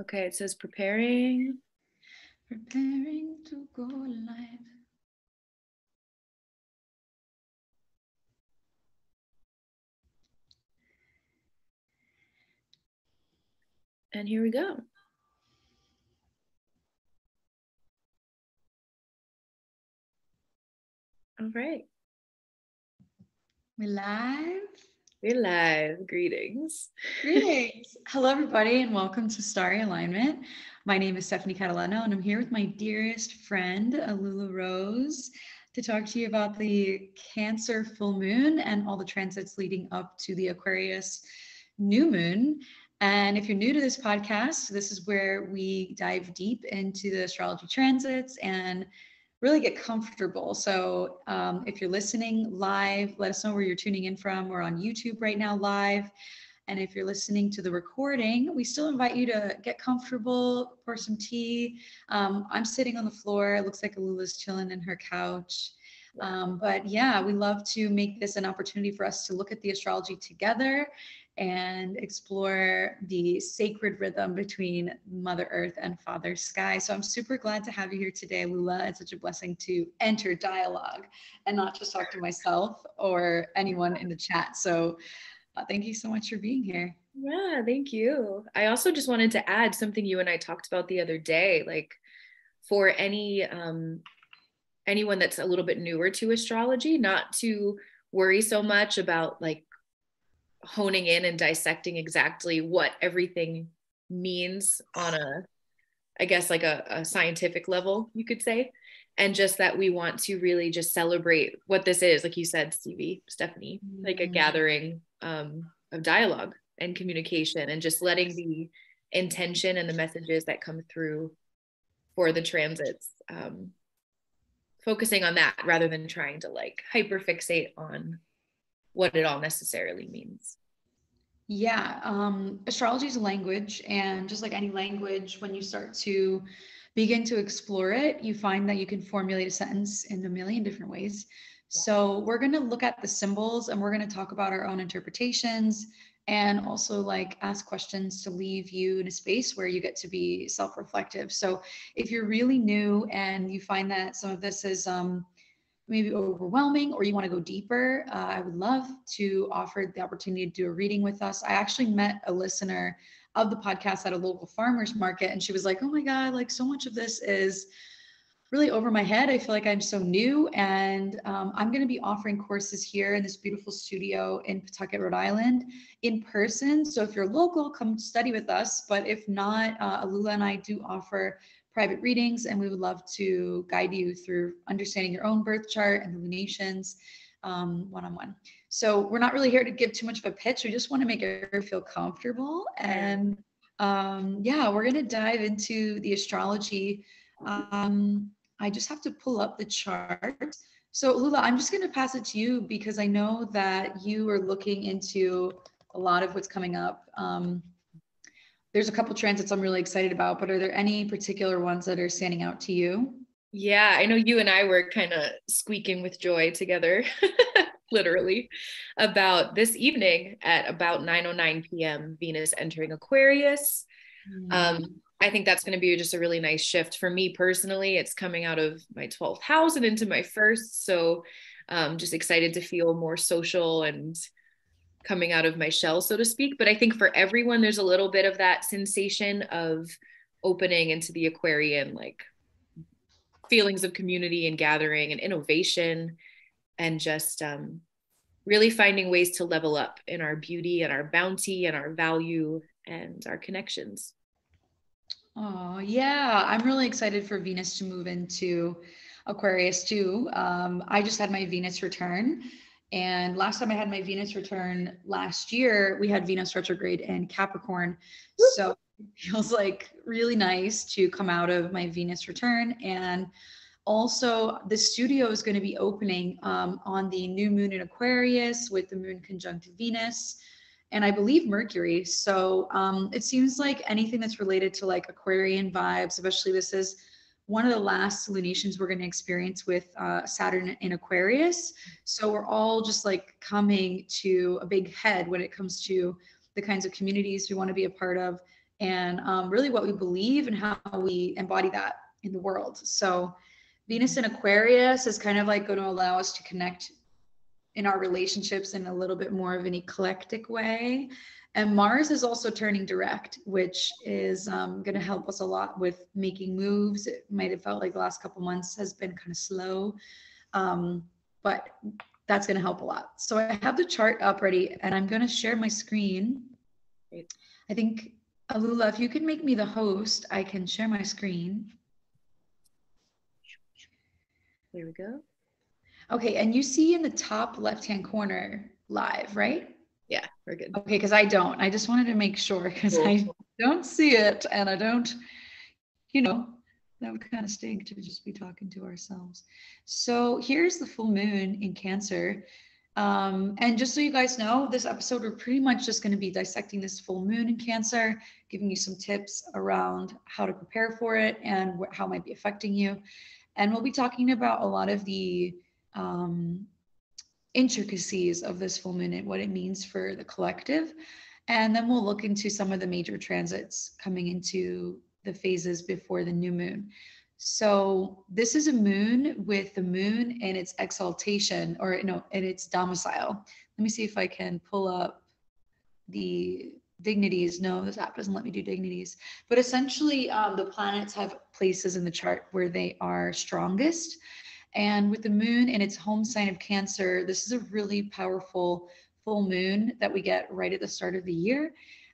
Okay, it says preparing. Preparing to go live. And here we go. All right. We live. We're live. Greetings. Greetings. Hello, everybody, and welcome to Starry Alignment. My name is Stephanie Catalano, and I'm here with my dearest friend, Alula Rose, to talk to you about the Cancer full moon and all the transits leading up to the Aquarius new moon. And if you're new to this podcast, this is where we dive deep into the astrology transits and really get comfortable. So um, if you're listening live, let us know where you're tuning in from. We're on YouTube right now live. And if you're listening to the recording, we still invite you to get comfortable, pour some tea. Um, I'm sitting on the floor. It looks like Alula's chilling in her couch. Um, but yeah, we love to make this an opportunity for us to look at the astrology together and explore the sacred rhythm between Mother Earth and Father Sky. So I'm super glad to have you here today, Lula. It's such a blessing to enter dialogue and not just talk to myself or anyone in the chat. So uh, thank you so much for being here. Yeah, thank you. I also just wanted to add something you and I talked about the other day, like for any um anyone that's a little bit newer to astrology, not to worry so much about like honing in and dissecting exactly what everything means on a i guess like a, a, scientific level you could say and just that we want to really just celebrate what this is like you said stevie stephanie mm-hmm. like a mm-hmm. gathering um, of dialogue and communication and just letting the intention and the messages that come through for the transits um, focusing on that rather than trying to like hyper fixate on what it all necessarily means. Yeah, um, astrology is a language, and just like any language, when you start to begin to explore it, you find that you can formulate a sentence in a million different ways. So, we're going to look at the symbols and we're going to talk about our own interpretations and also like ask questions to leave you in a space where you get to be self reflective. So, if you're really new and you find that some of this is, um, maybe overwhelming or you want to go deeper, uh, I would love to offer the opportunity to do a reading with us. I actually met a listener of the podcast at a local farmers market, and she was like, Oh my God, like so much of this is really over my head. I feel like I'm so new, and um, I'm going to be offering courses here in this beautiful studio in Pawtucket, Rhode Island, in person. So if you're local, come study with us. But if not, uh, Alula and I do offer private readings, and we would love to guide you through understanding your own birth chart and the lunations one on one. So we're not really here to give too much of a pitch. We just want to make her feel comfortable. And um, yeah, we're going to dive into the astrology. Um, I just have to pull up the chart. So Lula, I'm just going to pass it to you because I know that you are looking into a lot of what's coming up. Um, there's a couple transits I'm really excited about, but are there any particular ones that are standing out to you? Yeah, I know you and I were kind of squeaking with joy together, literally, about this evening at about 9:09 p.m. Venus entering Aquarius. Mm. Um, I think that's going to be just a really nice shift for me personally. It's coming out of my 12th house and into my first, so um, just excited to feel more social and coming out of my shell, so to speak. But I think for everyone, there's a little bit of that sensation of opening into the Aquarian, like feelings of community and gathering and innovation, and just um, really finding ways to level up in our beauty and our bounty and our value and our connections. Oh, yeah. I'm really excited for Venus to move into Aquarius too. Um, I just had my Venus return. And last time I had my Venus return last year, we had Venus retrograde in Capricorn. So it feels like really nice to come out of my Venus return. And also, the studio is going to be opening um, on the new moon in Aquarius with the moon conjunct Venus and I believe Mercury. So um, it seems like anything that's related to like Aquarian vibes, especially this is one of the last lunations we're going to experience with uh, Saturn in Aquarius. So we're all just like coming to a big head when it comes to the kinds of communities we want to be a part of and um, really what we believe and how we embody that in the world. So Venus in Aquarius is kind of like going to allow us to connect in our relationships in a little bit more of an eclectic way. And Mars is also turning direct, which is um, going to help us a lot with making moves. It might have felt like the last couple months has been kind of slow, um, but that's going to help a lot. So I have the chart up ready, and I'm going to share my screen. I think Alula, if you can make me the host, I can share my screen. Here we go. Okay, and you see in the top left-hand corner live, right? Yeah, we're good. Okay, because I don't. I just wanted to make sure because cool. I don't see it and I don't, you know, that would kind of stink to just be talking to ourselves. So here's the full moon in Cancer. Um, and just so you guys know, this episode, we're pretty much just going to be dissecting this full moon in Cancer, giving you some tips around how to prepare for it and wh- how it might be affecting you. And we'll be talking about a lot of the um, intricacies of this full moon and what it means for the collective. And then we'll look into some of the major transits coming into the phases before the new moon. So this is a moon with the moon and its exaltation or no, in its domicile. Let me see if I can pull up the dignities. No, this app doesn't let me do dignities. But essentially, um, the planets have places in the chart where they are strongest. And with the moon in its home sign of Cancer, this is a really powerful full moon that we get right at the start of the year.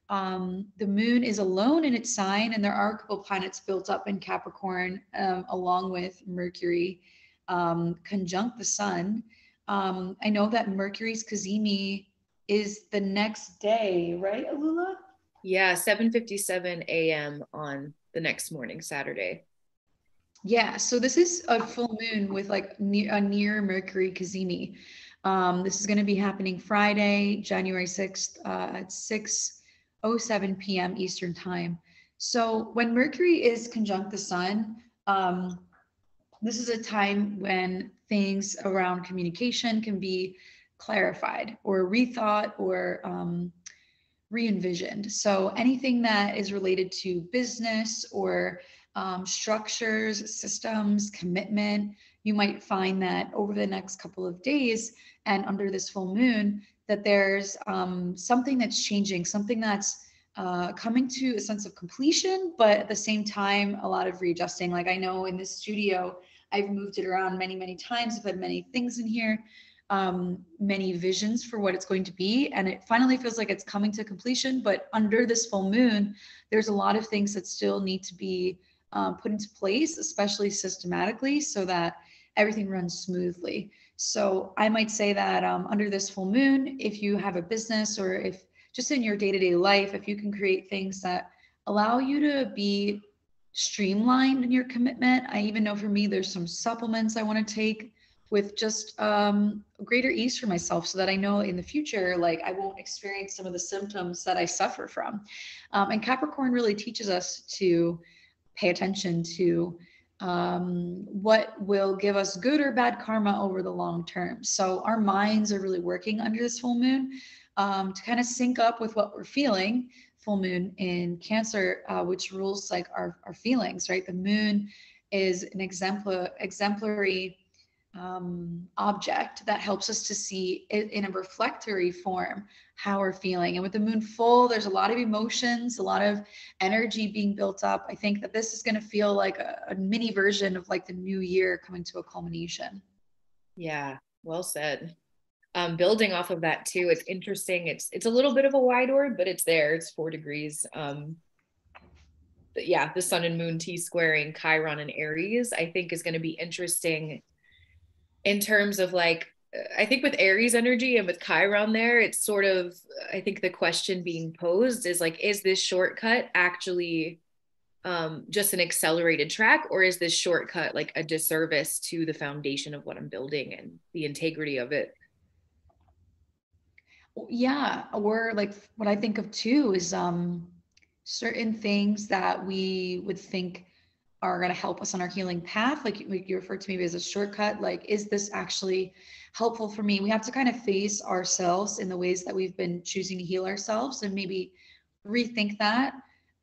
Um, the moon is alone in its sign, and there are a couple planets built up in Capricorn, um, along with Mercury, um, conjunct the sun. Um, I know that Mercury's cazimi is the next day, right, Alula? Yeah, 7:57 a.m. on the next morning, Saturday. Yeah, so this is a full moon with like a near Mercury cazimi. Um, this is going to be happening Friday, January 6th uh, at 6:07 p.m. Eastern Time. So when Mercury is conjunct the Sun, um, this is a time when things around communication can be clarified or rethought or um, re-envisioned. So anything that is related to business or um, structures, systems, commitment. You might find that over the next couple of days and under this full moon, that there's um, something that's changing, something that's uh, coming to a sense of completion, but at the same time, a lot of readjusting. Like I know in this studio, I've moved it around many, many times. I've had many things in here, um, many visions for what it's going to be. And it finally feels like it's coming to completion. But under this full moon, there's a lot of things that still need to be um, put into place, especially systematically, so that everything runs smoothly. So I might say that um, under this full moon, if you have a business or if just in your day to day life, if you can create things that allow you to be streamlined in your commitment. I even know for me, there's some supplements I want to take with just um, greater ease for myself so that I know in the future, like I won't experience some of the symptoms that I suffer from. Um, and Capricorn really teaches us to pay attention to um, what will give us good or bad karma over the long term. So our minds are really working under this full moon um, to kind of sync up with what we're feeling. Full moon in Cancer, uh, which rules like our, our feelings, right? The moon is an exemplar, exemplary um, object that helps us to see it in a reflectory form how we're feeling. And with the moon full, there's a lot of emotions, a lot of energy being built up. I think that this is going to feel like a, a mini version of like the new year coming to a culmination. Yeah, well said. Um, building off of that too, it's interesting. It's it's a little bit of a wide orb, but it's there. It's four degrees. Um, yeah, the sun and moon T squaring Chiron and Aries, I think is going to be interesting in terms of like I think with Aries energy and with Chiron there, it's sort of I think the question being posed is like, is this shortcut actually um, just an accelerated track, or is this shortcut like a disservice to the foundation of what I'm building and the integrity of it? Yeah, or like what I think of too is um certain things that we would think are going to help us on our healing path like you referred to maybe as a shortcut like is this actually helpful for me we have to kind of face ourselves in the ways that we've been choosing to heal ourselves and maybe rethink that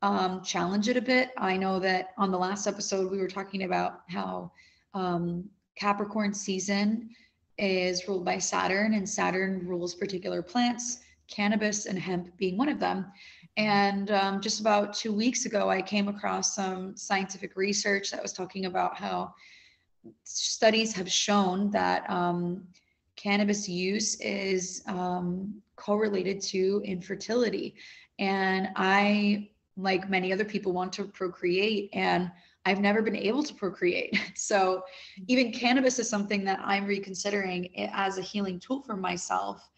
um, challenge it a bit. I know that on the last episode, we were talking about how um, Capricorn season is ruled by Saturn, and Saturn rules particular plants, cannabis and hemp being one of them. And um, just about two weeks ago, I came across some scientific research that was talking about how studies have shown that um, cannabis use is um, correlated to infertility. And I, like many other people, want to procreate. And I've never been able to procreate. So even cannabis is something that I'm reconsidering as a healing tool for myself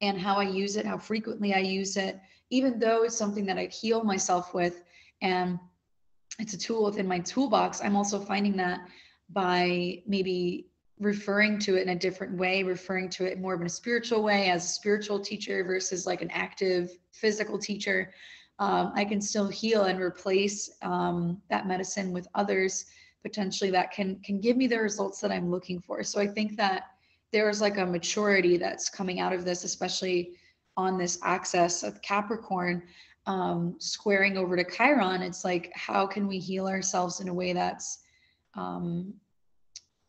and how I use it, how frequently I use it, even though it's something that I heal myself with and it's a tool within my toolbox. I'm also finding that by maybe referring to it in a different way, referring to it more of a spiritual way as a spiritual teacher versus like an active physical teacher, um, I can still heal and replace um, that medicine with others potentially that can can give me the results that I'm looking for. So I think that there's like a maturity that's coming out of this, especially on this axis of Capricorn um, squaring over to Chiron. It's like how can we heal ourselves in a way that's um,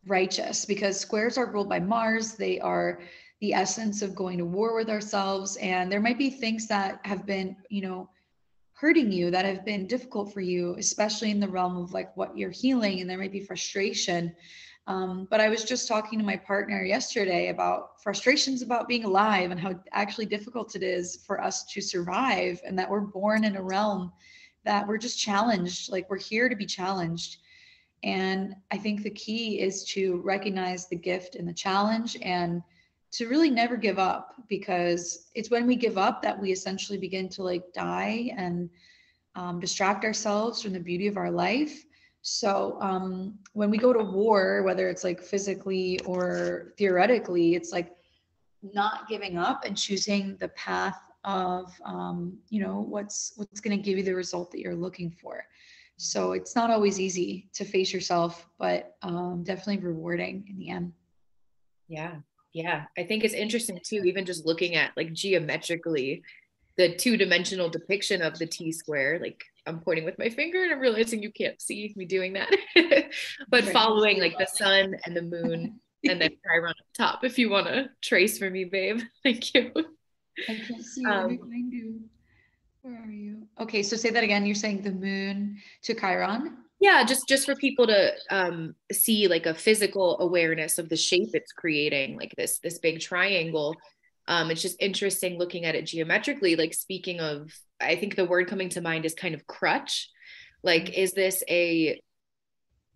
righteous? Because squares are ruled by Mars. They are the essence of going to war with ourselves, and there might be things that have been, you know hurting you that have been difficult for you especially in the realm of like what you're healing and there might be frustration um, but i was just talking to my partner yesterday about frustrations about being alive and how actually difficult it is for us to survive and that we're born in a realm that we're just challenged like we're here to be challenged and i think the key is to recognize the gift and the challenge and to really never give up because it's when we give up that we essentially begin to like die and um, distract ourselves from the beauty of our life. So um, when we go to war, whether it's like physically or theoretically, it's like not giving up and choosing the path of um, you know what's what's going to give you the result that you're looking for. So it's not always easy to face yourself, but um, definitely rewarding in the end. Yeah, yeah, I think it's interesting too, even just looking at like geometrically the two dimensional depiction of the T square. Like I'm pointing with my finger and I'm realizing you can't see me doing that. but right. following like the sun and the moon and then Chiron up top if you want to trace for me, babe. Thank you. I can see um, Where are you? Okay, so say that again. You're saying the moon to Chiron? yeah just just for people to um, see like a physical awareness of the shape it's creating like this this big triangle um, it's just interesting looking at it geometrically like speaking of i think the word coming to mind is kind of crutch like is this a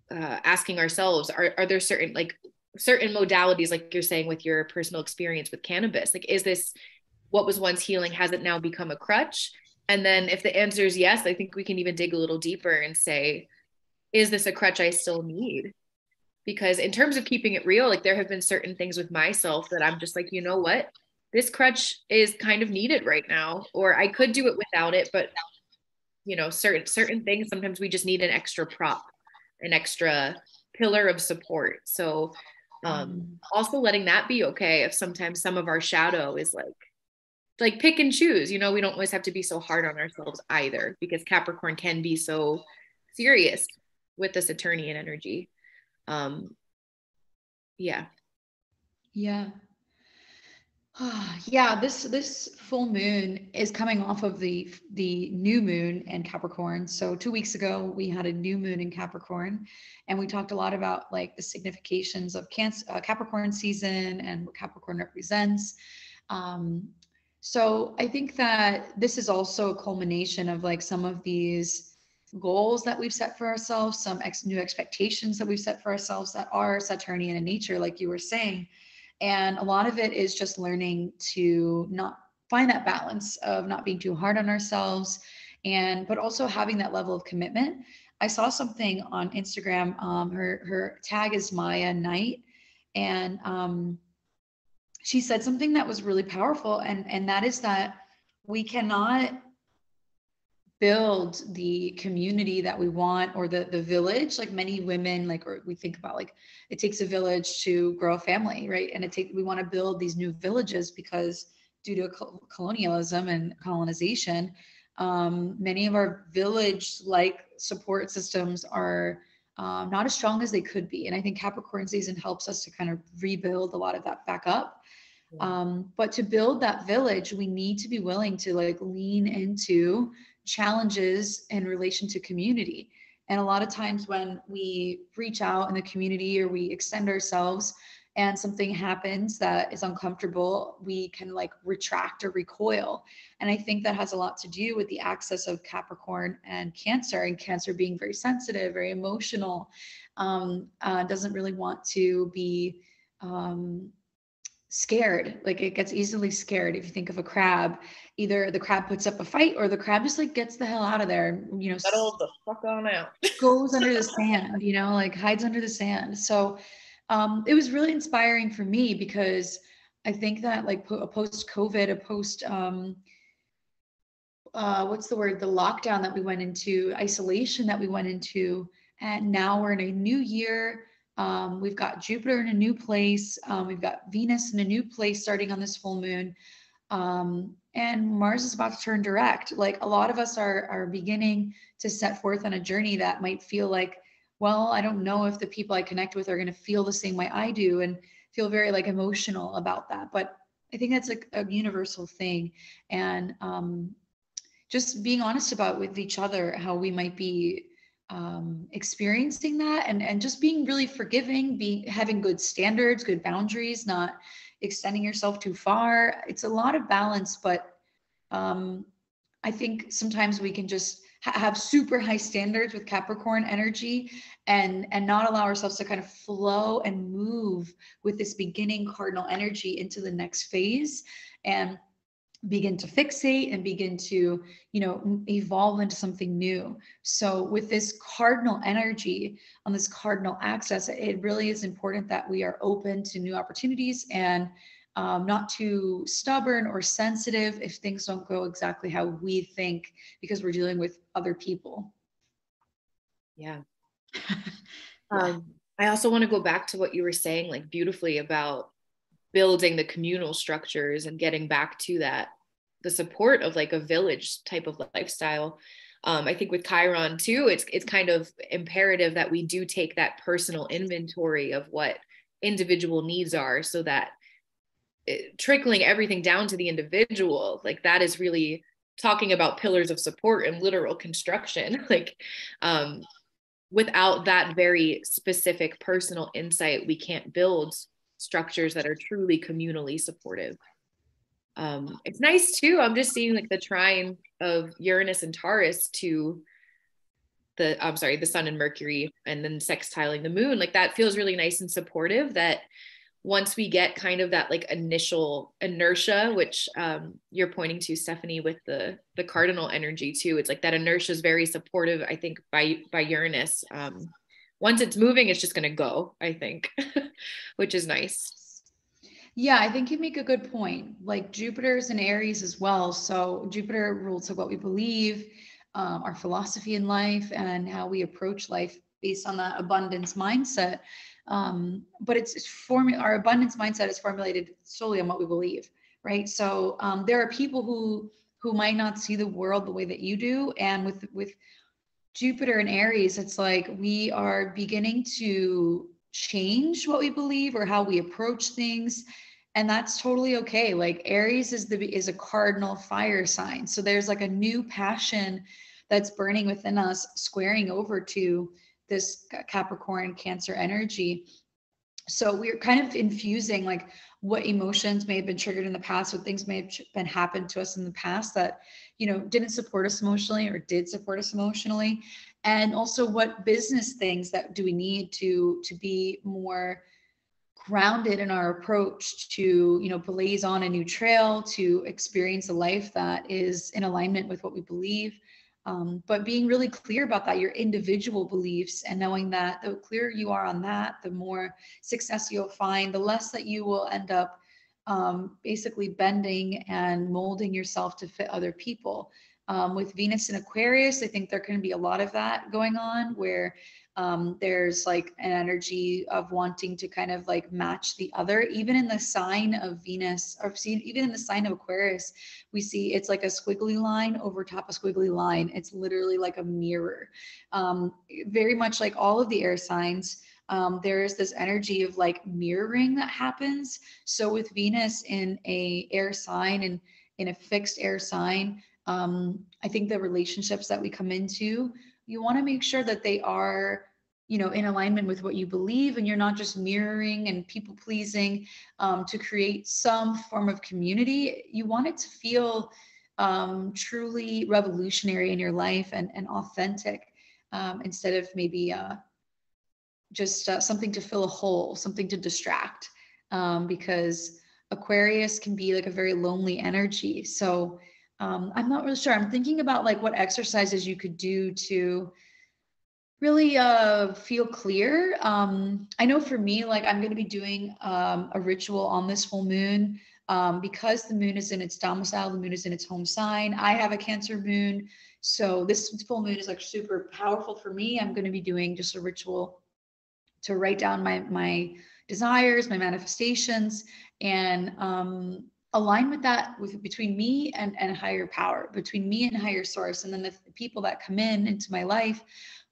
uh, asking ourselves are, are there certain like certain modalities like you're saying with your personal experience with cannabis like is this what was once healing has it now become a crutch and then if the answer is yes i think we can even dig a little deeper and say is this a crutch I still need? Because in terms of keeping it real, like there have been certain things with myself that I'm just like, you know what? This crutch is kind of needed right now, or I could do it without it, but you know, certain certain things sometimes we just need an extra prop, an extra pillar of support. So um mm. also letting that be okay if sometimes some of our shadow is like like pick and choose you know we don't always have to be so hard on ourselves either because capricorn can be so serious with this Saturnian energy. Um, yeah. Yeah. yeah, this this full moon is coming off of the the new moon in Capricorn. So 2 weeks ago we had a new moon in Capricorn and we talked a lot about like the significations of Cancer, uh, Capricorn season and what Capricorn represents. Um, so I think that this is also a culmination of like some of these goals that we've set for ourselves, some ex- new expectations that we've set for ourselves that are Saturnian in nature, like you were saying. And a lot of it is just learning to not find that balance of not being too hard on ourselves and but also having that level of commitment. I saw something on Instagram. Um, her her tag is Maya Knight, and um, she said something that was really powerful, and and that is that we cannot build the community that we want or the the village like many women like or we think about like it takes a village to grow a family right and it take we want to build these new villages because due to colonialism and colonization Um, many of our village like support systems are um, not as strong as they could be. And I think Capricorn season helps us to kind of rebuild a lot of that back up. Um, but to build that village, we need to be willing to like lean into challenges in relation to community. And a lot of times when we reach out in the community or we extend ourselves and something happens that is uncomfortable, we can like retract or recoil. And I think that has a lot to do with the axis of Capricorn and Cancer, and Cancer being very sensitive, very emotional, um, uh, doesn't really want to be um, scared. Like it gets easily scared if you think of a crab. Either the crab puts up a fight or the crab just like gets the hell out of there you know settle the fuck on out. goes under the sand you know like hides under the sand. So um it was really inspiring for me because i think that like a post covid a post um uh what's the word? The lockdown that we went into isolation that we went into and now we're in a new year um, we've got Jupiter in a new place. Um, we've got Venus in a new place starting on this full moon. Um, and Mars is about to turn direct. Like a lot of us are, are beginning to set forth on a journey that might feel like, well, I don't know if the people I connect with are going to feel the same way I do and feel very like emotional about that. But I think that's like a universal thing. And um, just being honest about with each other how we might be um, experiencing that and and just being really forgiving being having good standards good boundaries not extending yourself too far. It's a lot of balance but um, i think sometimes we can just ha- have super high standards with capricorn energy and and not allow ourselves to kind of flow and move with this beginning cardinal energy into the next phase. And begin to fixate and begin to you know evolve into something new. So with this cardinal energy on this cardinal axis it really is important that we are open to new opportunities and um, not too stubborn or sensitive if things don't go exactly how we think because we're dealing with other people. Yeah. Um, i also want to go back to what you were saying like beautifully about building the communal structures and getting back to that the support of like a village type of lifestyle um, I think with Chiron too, it's it's kind of imperative that we do take that personal inventory of what individual needs are, so that it, trickling everything down to the individual, like that is really talking about pillars of support and literal construction. like um, without that very specific personal insight, we can't build structures that are truly communally supportive. Um, it's nice too. I'm just seeing like the trine of Uranus and Taurus to the I'm sorry, the sun and Mercury and then sextiling the moon. Like that feels really nice and supportive that once we get kind of that like initial inertia, which um, you're pointing to, Stephanie, with the the cardinal energy too. It's like that inertia is very supportive, I think, by by Uranus. Um, once it's moving, it's just gonna go, I think, which is nice. Yeah, I think you make a good point. Like Jupiter's in Aries as well. So Jupiter rules of what we believe, um, our philosophy in life, and how we approach life based on that abundance mindset. Um, but it's, it's our abundance mindset is formulated solely on what we believe, right? So um, there are people who who might not see the world the way that you do, and with with Jupiter and Aries, it's like we are beginning to change what we believe or how we approach things and that's totally okay. Like aries is the is a cardinal fire sign. So there's like a new passion that's burning within us squaring over to this capricorn cancer energy. So we're kind of infusing like what emotions may have been triggered in the past what things may have been happened to us in the past that you know didn't support us emotionally or did support us emotionally. And also what business things that do we need to to be more grounded in our approach to you know blaze on a new trail to experience a life that is in alignment with what we believe um, but being really clear about that your individual beliefs and knowing that the clearer you are on that the more success you'll find the less that you will end up um, basically bending and molding yourself to fit other people. Um, with Venus and Aquarius, I think there can be a lot of that going on where um, there's like an energy of wanting to kind of like match the other. Even in the sign of venus or even in the sign of aquarius we see it's like a squiggly line over top a squiggly line. It's literally like a mirror. Um, very much like all of the air signs um, there is this energy of like mirroring that happens. So with venus in a air sign and in a fixed air sign um, i think the relationships that we come into you want to make sure that they are you know in alignment with what you believe and you're not just mirroring and people pleasing um, to create some form of community. You want it to feel um, truly revolutionary in your life and, and authentic um, instead of maybe uh, just uh, something to fill a hole something to distract um, because aquarius can be like a very lonely energy. So um, i'm not really sure. I'm thinking about like what exercises you could do to really uh, feel clear. Um, I know for me, like I'm going to be doing um, a ritual on this full moon um, because the moon is in its domicile, the moon is in its home sign. I have a Cancer moon. So this full moon is like super powerful for me. I'm going to be doing just a ritual to write down my, my desires, my manifestations, and um, align with that with between me and, and higher power, between me and higher source. And then the people that come in into my life,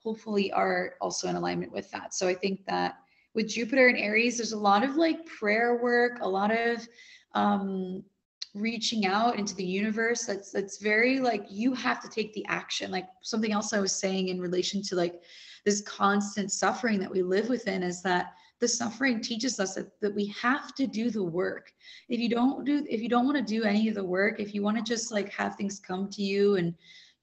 hopefully are also in alignment with that. So I think that with Jupiter and Aries, there's a lot of like prayer work, a lot of um, reaching out into the universe. That's that's very like you have to take the action. Like something else I was saying in relation to like this constant suffering that we live within is that the suffering teaches us that, that we have to do the work. If you don't do, if you don't want to do any of the work, if you want to just like have things come to you and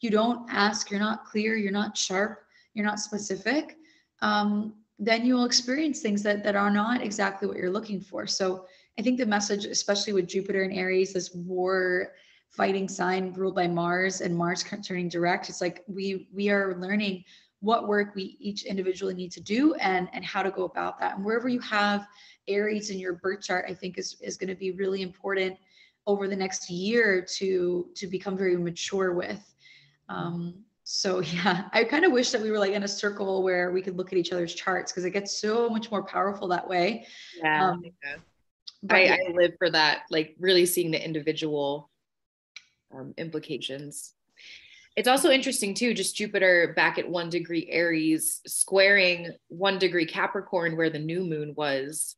you don't ask, you're not clear, you're not sharp, you're not specific, um, then you will experience things that that are not exactly what you're looking for. So I think the message, especially with Jupiter and Aries, this war fighting sign ruled by Mars and Mars turning direct, it's like we we are learning what work we each individually need to do and and how to go about that. And wherever you have Aries in your birth chart, I think is is going to be really important over the next year to to become very mature with. Um, so yeah, I kind of wish that we were like in a circle where we could look at each other's charts because it gets so much more powerful that way. Yeah. Um, I, yeah. I, live for that, like really seeing the individual um, implications. It's also interesting too, just Jupiter back at one degree Aries, squaring one degree Capricorn where the new moon was.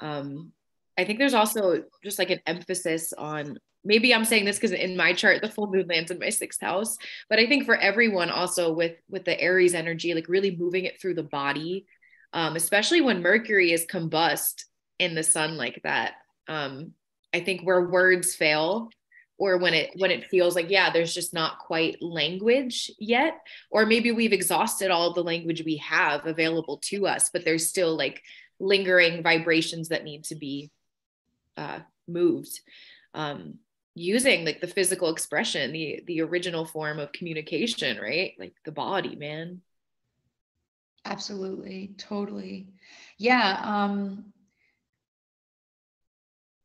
Um, I think there's also just like an emphasis on maybe i'm saying this because in my chart the full moon lands in my sixth house but i think for everyone also with with the aries energy like really moving it through the body um, especially when mercury is combust in the sun like that um, i think where words fail or when it when it feels like yeah there's just not quite language yet or maybe we've exhausted all the language we have available to us but there's still like lingering vibrations that need to be uh, moved um, using like the physical expression the the original form of communication right? Like the body man. Absolutely. Totally. Yeah um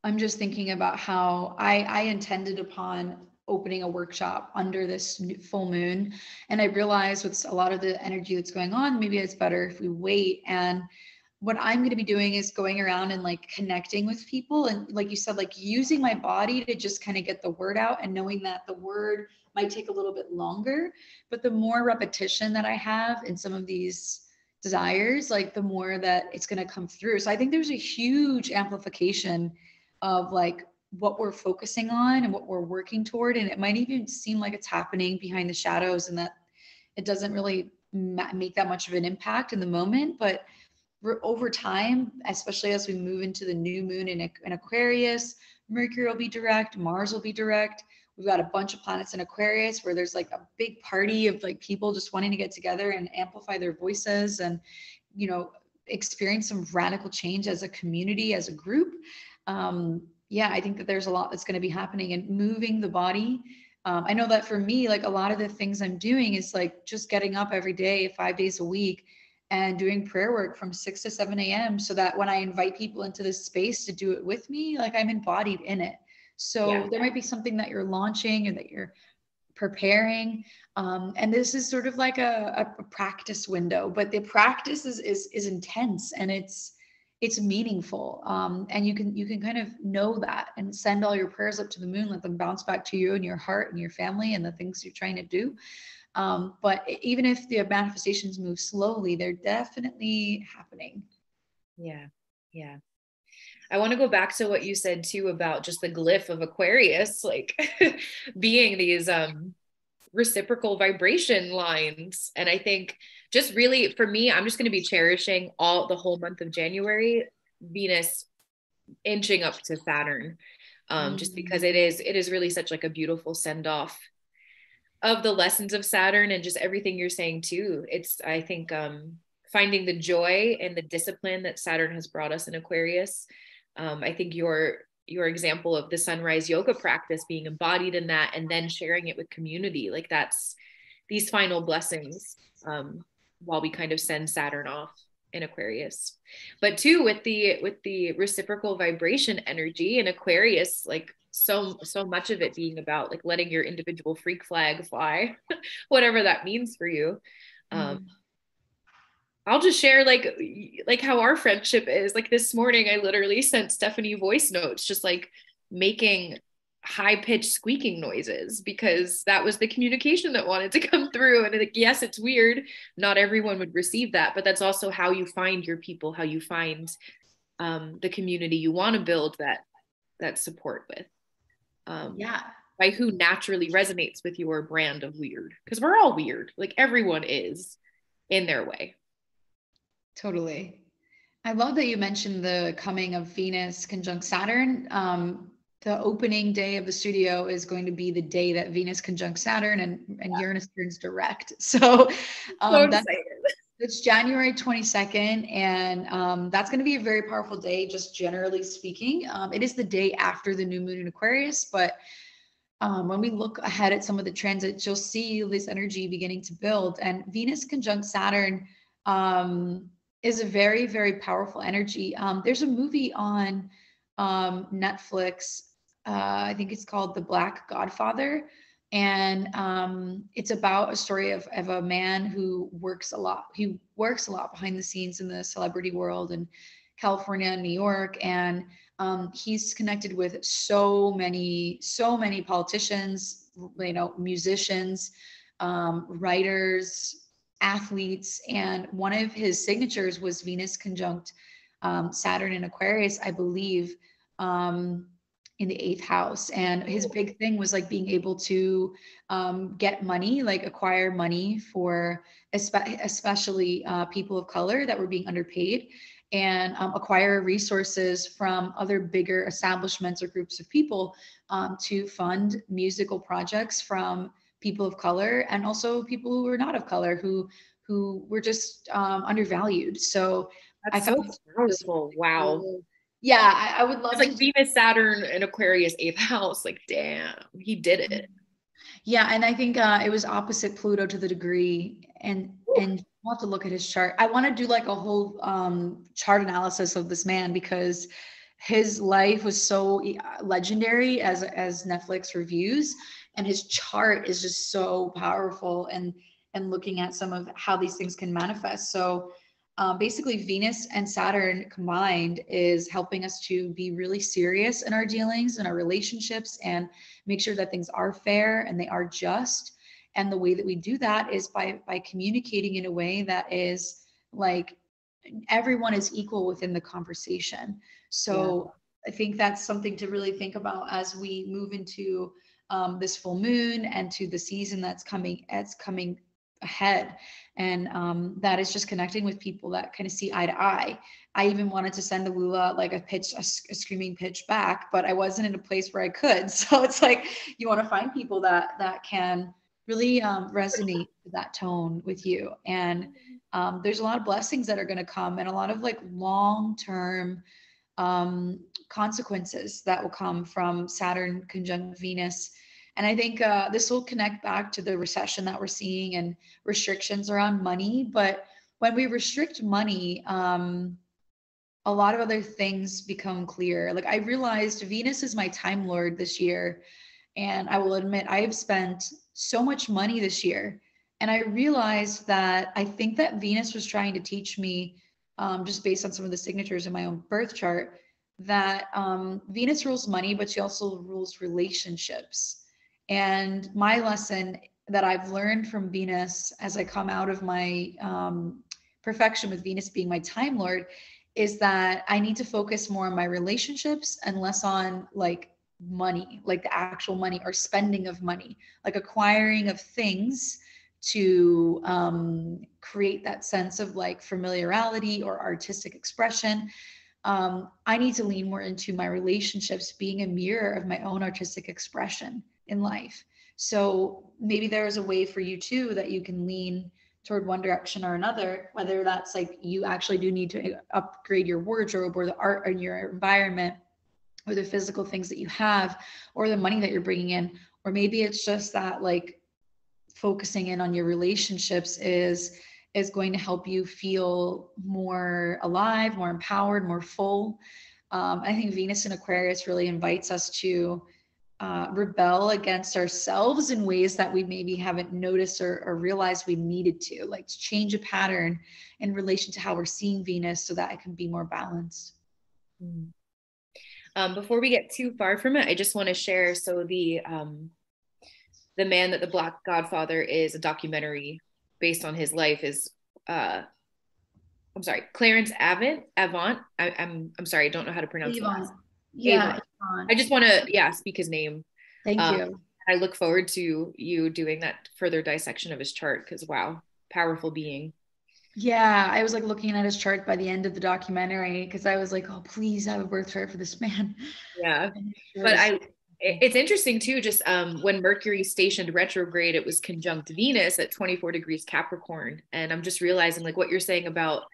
i'm just thinking about how i i intended upon opening a workshop under this full moon and i realized with a lot of the energy that's going on maybe it's better if we wait. And what I'm going to be doing is going around and like connecting with people. And like you said, like using my body to just kind of get the word out and knowing that the word might take a little bit longer. But the more repetition that I have in some of these desires, like the more that it's going to come through. So I think there's a huge amplification of like what we're focusing on and what we're working toward. And it might even seem like it's happening behind the shadows and that it doesn't really make that much of an impact in the moment. But over time, especially as we move into the new moon in, in Aquarius, Mercury will be direct, Mars will be direct. We've got a bunch of planets in Aquarius where there's like a big party of like people just wanting to get together and amplify their voices and, you know, experience some radical change as a community, as a group. Um, yeah, I think that there's a lot that's going to be happening and moving the body. Um, I know that for me, like a lot of the things I'm doing is like just getting up every day, five days a week and doing prayer work from 6 to 7 a.m. so that when I invite people into this space to do it with me, like I'm embodied in it. So yeah. there might be something that you're launching or that you're preparing. Um, and this is sort of like a, a practice window, but the practice is, is, is intense and it's, it's meaningful. Um, and you can, you can kind of know that and send all your prayers up to the moon, let them bounce back to you and your heart and your family and the things you're trying to do. Um, but even if the manifestations move slowly, they're definitely happening. Yeah. Yeah. I want to go back to what you said too about just the glyph of Aquarius, like being these um reciprocal vibration lines. And I think just really for me, I'm just going to be cherishing all the whole month of January, Venus inching up to Saturn. Um, mm-hmm. just because it is it is really such like a beautiful send off of the lessons of Saturn and just everything you're saying too. It's I think um, finding the joy and the discipline that Saturn has brought us in Aquarius. Um, I think your your example of the sunrise yoga practice being embodied in that and then sharing it with community like that's these final blessings um, while we kind of send Saturn off in Aquarius. But too with the with the reciprocal vibration energy in Aquarius, like so so much of it being about like letting your individual freak flag fly whatever that means for you um mm. I'll just share like like how our friendship is. Like this morning I literally sent Stephanie voice notes just like making high pitched squeaking noises because that was the communication that wanted to come through. And like yes it's weird. Not everyone would receive that but that's also how you find your people how you find um, the community you want to build that that support with. Um, yeah. by who naturally resonates with your brand of weird because we're all weird. Like everyone is in their way. Totally. I love that you mentioned the coming of venus conjunct saturn. Um, the opening day of the studio is going to be the day that venus conjunct saturn and, and yeah. uranus turns direct so, um, so that's, it's January 22nd, and um, that's going to be a very powerful day, just generally speaking. Um, it is the day after the new moon in Aquarius, but um, when we look ahead at some of the transits, you'll see this energy beginning to build. And Venus conjunct Saturn um, is a very, very powerful energy. Um, there's a movie on um, Netflix, uh, I think it's called The Black Godfather. And um, it's about a story of, of a man who works a lot he works a lot behind the scenes in the celebrity world in california and new york. And um, he's connected with so many so many politicians you know musicians um, writers athletes. And one of his signatures was venus conjunct um, saturn in aquarius i believe. Um, in the eighth house. And his big thing was like being able to um, get money like acquire money for espe- especially uh, people of color that were being underpaid and um, acquire resources from other bigger establishments or groups of people um, to fund musical projects from people of color and also people who were not of color who who were just um, undervalued. So That's I so powerful. Wow yeah, I, I would love. It's like Venus, Saturn, and Aquarius, eighth house. Like, damn, he did it. Yeah, and I think uh, it was opposite Pluto to the degree, and Ooh. and we'll have to look at his chart. I want to do like a whole um, chart analysis of this man because his life was so uh, legendary as as Netflix reviews, and his chart is just so powerful. And and looking at some of how these things can manifest. So um, basically Venus and Saturn combined is helping us to be really serious in our dealings and our relationships and make sure that things are fair and they are just. And the way that we do that is by by communicating in a way that is like everyone is equal within the conversation. So yeah. I think that's something to really think about as we move into um, this full moon and to the season that's coming. It's coming ahead and um, that is just connecting with people that kind of see eye to eye. I even wanted to send Lula like a pitch a, a, screaming pitch back but i wasn't in a place where i could. So it's like you want to find people that that can really um, resonate that tone with you. And um, there's a lot of blessings that are going to come and a lot of like long term um, consequences that will come from saturn conjunct venus and I think uh, this will connect back to the recession that we're seeing and restrictions around money. But when we restrict money, um, a lot of other things become clear. Like I realized Venus is my time lord this year. And I will admit, I have spent so much money this year. And I realized that I think that Venus was trying to teach me, um, just based on some of the signatures in my own birth chart, that um, Venus rules money, but she also rules relationships. And my lesson that I've learned from Venus as I come out of my um, profection with Venus being my time lord is that I need to focus more on my relationships and less on like money, like the actual money or spending of money, like acquiring of things to um, create that sense of like familiarity or artistic expression. Um, I need to lean more into my relationships being a mirror of my own artistic expression in life. So maybe there is a way for you too that you can lean toward one direction or another, whether that's like you actually do need to upgrade your wardrobe or the art in your environment or the physical things that you have or the money that you're bringing in. Or maybe it's just that like focusing in on your relationships is is going to help you feel more alive, more empowered, more full. Um, I think Venus in Aquarius really invites us to uh, rebel against ourselves in ways that we maybe haven't noticed or, or realized we needed to, like to change a pattern in relation to how we're seeing Venus so that it can be more balanced. Mm. Um, before we get too far from it, I just want to share. So the um, the man that the Black Godfather is a documentary based on his life is uh, I'm sorry, Clarence Avant. Avant. I, am I'm, I'm sorry, I don't know how to pronounce it. Yeah, I just want to, yeah, speak his name. Thank um, you. I look forward to you doing that further dissection of his chart because wow, powerful being. Yeah, I was like looking at his chart by the end of the documentary because I was like, oh, please have a birth chart for this man. Yeah, but I, it's interesting too. Just um, when Mercury stationed retrograde, it was conjunct Venus at 24 degrees Capricorn, and I'm just realizing like what you're saying about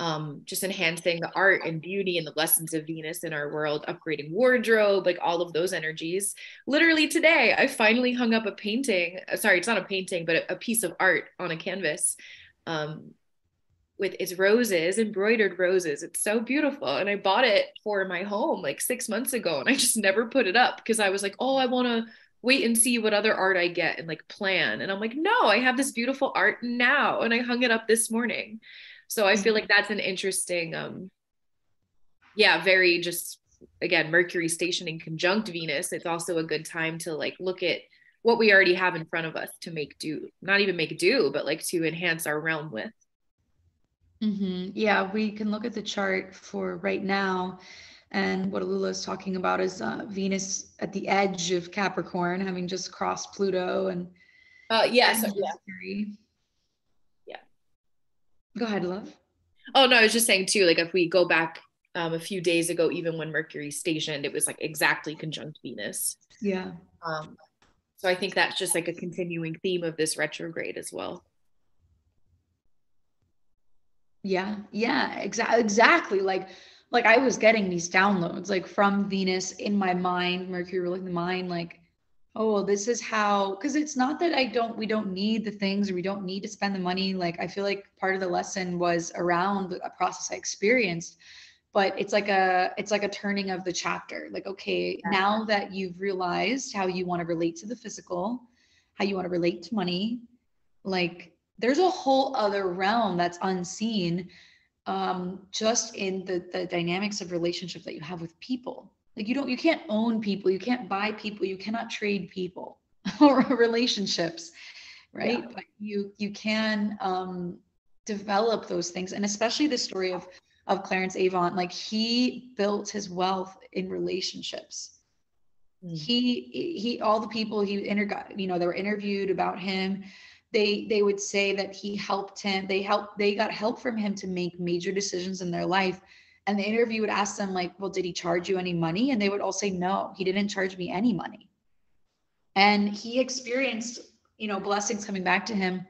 um, just enhancing the art and beauty and the lessons of Venus in our world, upgrading wardrobe, like all of those energies. Literally today, I finally hung up a painting. Uh, sorry, it's not a painting, but a, a piece of art on a canvas um, with its roses, embroidered roses. It's so beautiful. And I bought it for my home like six months ago. And I just never put it up because I was like, oh, I want to wait and see what other art I get and like plan. And I'm like, no, I have this beautiful art now. And I hung it up this morning. So I feel like that's an interesting, um, yeah, very just again, Mercury stationing conjunct Venus. It's also a good time to like look at what we already have in front of us to make do, not even make do, but like to enhance our realm with. Mm-hmm. Yeah, we can look at the chart for right now. And what Alula is talking about is uh, Venus at the edge of Capricorn, having just crossed Pluto and. Uh, yes. yeah. Go ahead, love. Oh no, I was just saying too. Like if we go back um, a few days ago, even when Mercury stationed, it was like exactly conjunct Venus. Yeah. Um, so I think that's just like a continuing theme of this retrograde as well. Yeah, yeah, exactly, exactly. Like, like I was getting these downloads like from Venus in my mind, Mercury ruling the mind, like oh this is how because it's not that i don't we don't need the things or we don't need to spend the money. Like i feel like part of the lesson was around a process i experienced but it's like a it's like a turning of the chapter. Like okay yeah. now that you've realized how you want to relate to the physical how you want to relate to money like there's a whole other realm that's unseen um just in the the dynamics of relationship that you have with people like you don't you can't own people you can't buy people you cannot trade people or relationships right yeah. but you you can um develop those things and especially the story of of clarence avant like he built his wealth in relationships mm. he he all the people he inter you know that were interviewed about him they they would say that he helped him they helped they got help from him to make major decisions in their life and the interview would ask them like well did he charge you any money? And they would all say no he didn't charge me any money. And he experienced you know blessings coming back to him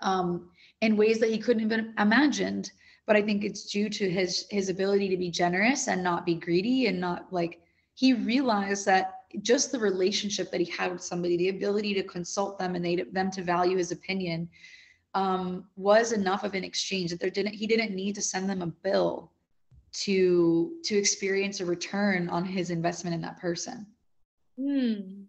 um, in ways that he couldn't even imagined. But i think it's due to his his ability to be generous and not be greedy and not like he realized that just the relationship that he had with somebody the ability to consult them and they them to value his opinion um, was enough of an exchange that there didn't he didn't need to send them a bill to to experience a return on his investment in that person. Hmm.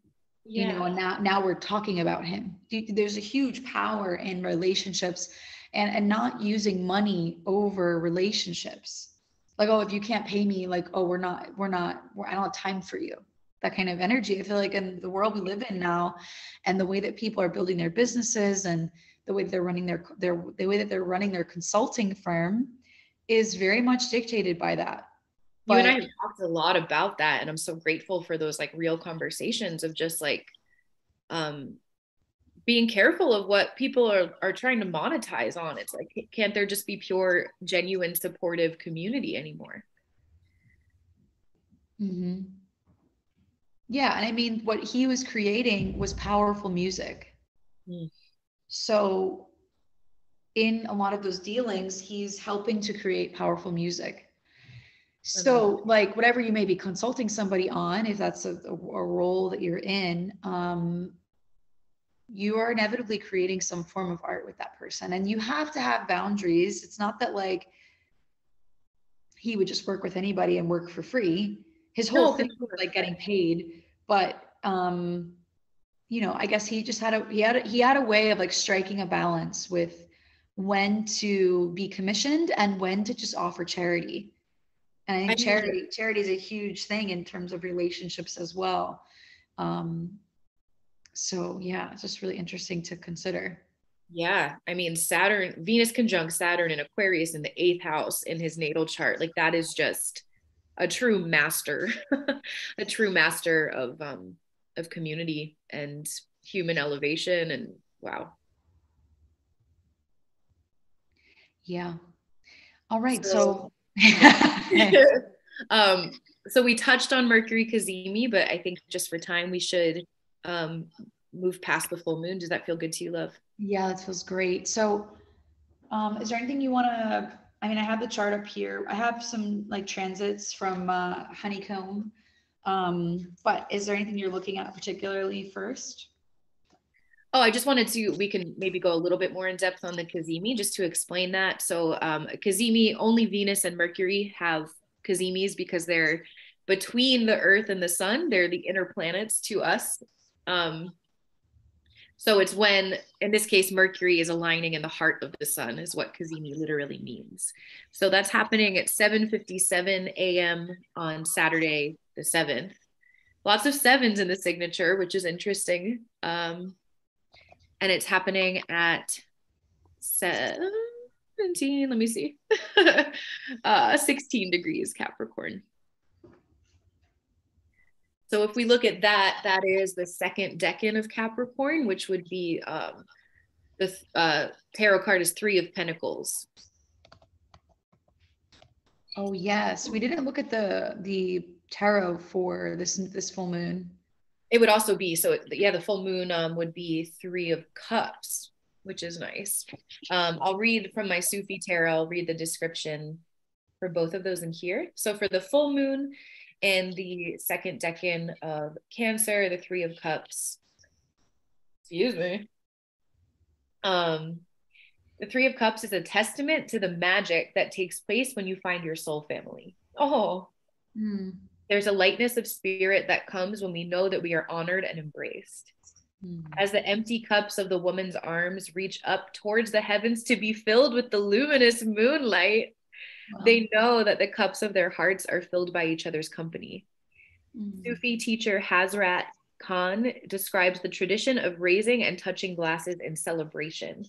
Yeah. You know, and now now we're talking about him. There's a huge power in relationships and and not using money over relationships. Like, oh, if you can't pay me, like, oh, we're not, we're not, we're, I don't have time for you that kind of energy. I feel like in the world we live in now, and the way that people are building their businesses and the way they're running their their the way that they're running their consulting firm is very much dictated by that. But, you and I have talked a lot about that, and I'm so grateful for those like real conversations of just like um being careful of what people are are trying to monetize on. It's like can't there just be pure, genuine, supportive community anymore? Mm-hmm. Yeah, and I mean, what he was creating was powerful music. Mm. So, in a lot of those dealings, he's helping to create powerful music. So, like, whatever you may be consulting somebody on, if that's a, a role that you're in, um, you are inevitably creating some form of art with that person. And you have to have boundaries. It's not that, like, he would just work with anybody and work for free his whole no, thing was like getting paid but um you know i guess he just had a he had a, he had a way of like striking a balance with when to be commissioned and when to just offer charity and i think I charity charity is a huge thing in terms of relationships as well um so yeah it's just really interesting to consider yeah i mean saturn venus conjunct saturn in aquarius in the eighth house in his natal chart like that is just a true master, a true master of um, of community and human elevation. And wow. Yeah. All right. So, so, um, so we touched on Mercury Cazimi, but I think just for time, we should um, move past the full moon. Does that feel good to you, love? Yeah, that feels great. So, um, is there anything you want to I mean, I have the chart up here. I have some like transits from uh, Honeycomb. Um, but is there anything you're looking at particularly first? Oh, I just wanted to, we can maybe go a little bit more in depth on the Cazimi just to explain that. So, um, Cazimi, only Venus and Mercury have Cazimis because they're between the Earth and the Sun. They're the inner planets to us. Um, so it's when, in this case, Mercury is aligning in the heart of the sun, is what Cazimi literally means. So that's happening at 7:57 a.m. on Saturday, the seventh. Lots of sevens in the signature, which is interesting. Um, and it's happening at 17. Let me see, uh, 16 degrees Capricorn. So if we look at that, that is the second decan of Capricorn, which would be um, the uh, tarot card is three of Pentacles. Oh yes, we didn't look at the the tarot for this this full moon. It would also be so. Yeah, the full moon um, would be three of Cups, which is nice. Um, I'll read from my Sufi tarot. I'll read the description for both of those in here. So for the full moon, and the second decan of Cancer, the Three of Cups. Excuse me. Um, the Three of Cups is a testament to the magic that takes place when you find your soul family. Oh, mm. There's a lightness of spirit that comes when we know that we are honored and embraced. Mm. As the empty cups of the woman's arms reach up towards the heavens to be filled with the luminous moonlight, they know that the cups of their hearts are filled by each other's company. Mm-hmm. Sufi teacher Hazrat Khan describes the tradition of raising and touching glasses in celebration.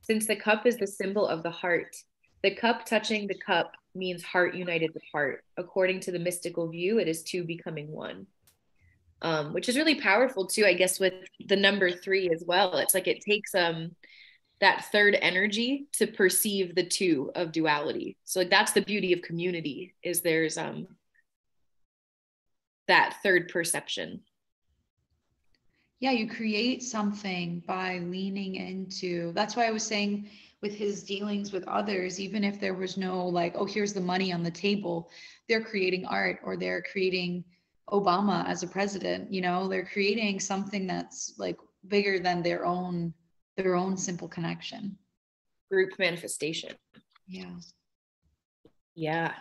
Since the cup is the symbol of the heart, the cup touching the cup means heart united with heart. According to the mystical view, it is two becoming one. Um, which is really powerful too, I guess, with the number three as well. It's like it takes um that third energy to perceive the two of duality so like that's the beauty of community is there's um that third perception yeah you create something by leaning into that's why i was saying with his dealings with others even if there was no like oh here's the money on the table they're creating art or they're creating obama as a president you know they're creating something that's like bigger than their own their own simple connection. group manifestation. Yeah. Yeah.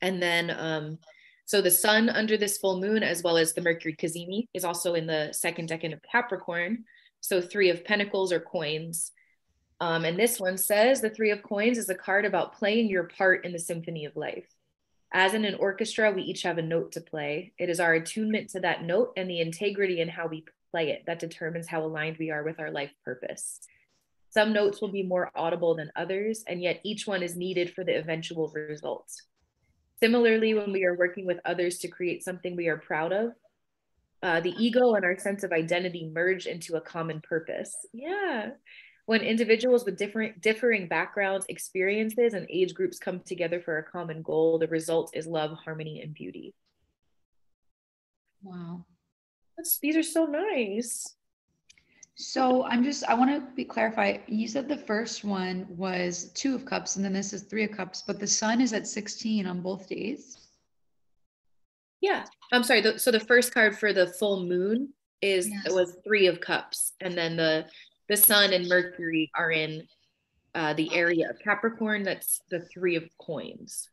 And then um so the sun under this full moon, as well as the Mercury Cazimi, is also in the second decan of Capricorn. So three of pentacles or coins. Um, and this one says the three of coins is a card about playing your part in the symphony of life. As in an orchestra, we each have a note to play. It is our attunement to that note and the integrity in how we play it that determines how aligned we are with our life purpose. Some notes will be more audible than others, and yet each one is needed for the eventual result. Similarly, when we are working with others to create something we are proud of, uh, the ego and our sense of identity merge into a common purpose. Yeah. When individuals with different differing backgrounds, experiences, and age groups come together for a common goal, the result is love, harmony, and beauty. Wow. That's, these are so nice. So I'm just I want to be clarify. You said the first one was two of cups, and then this is three of cups, but the sun is at 16 on both days. Yeah, I'm sorry. The, so the first card for the full moon is yes. it was three of cups, and then the the sun and Mercury are in uh, the area of Capricorn. That's the three of coins.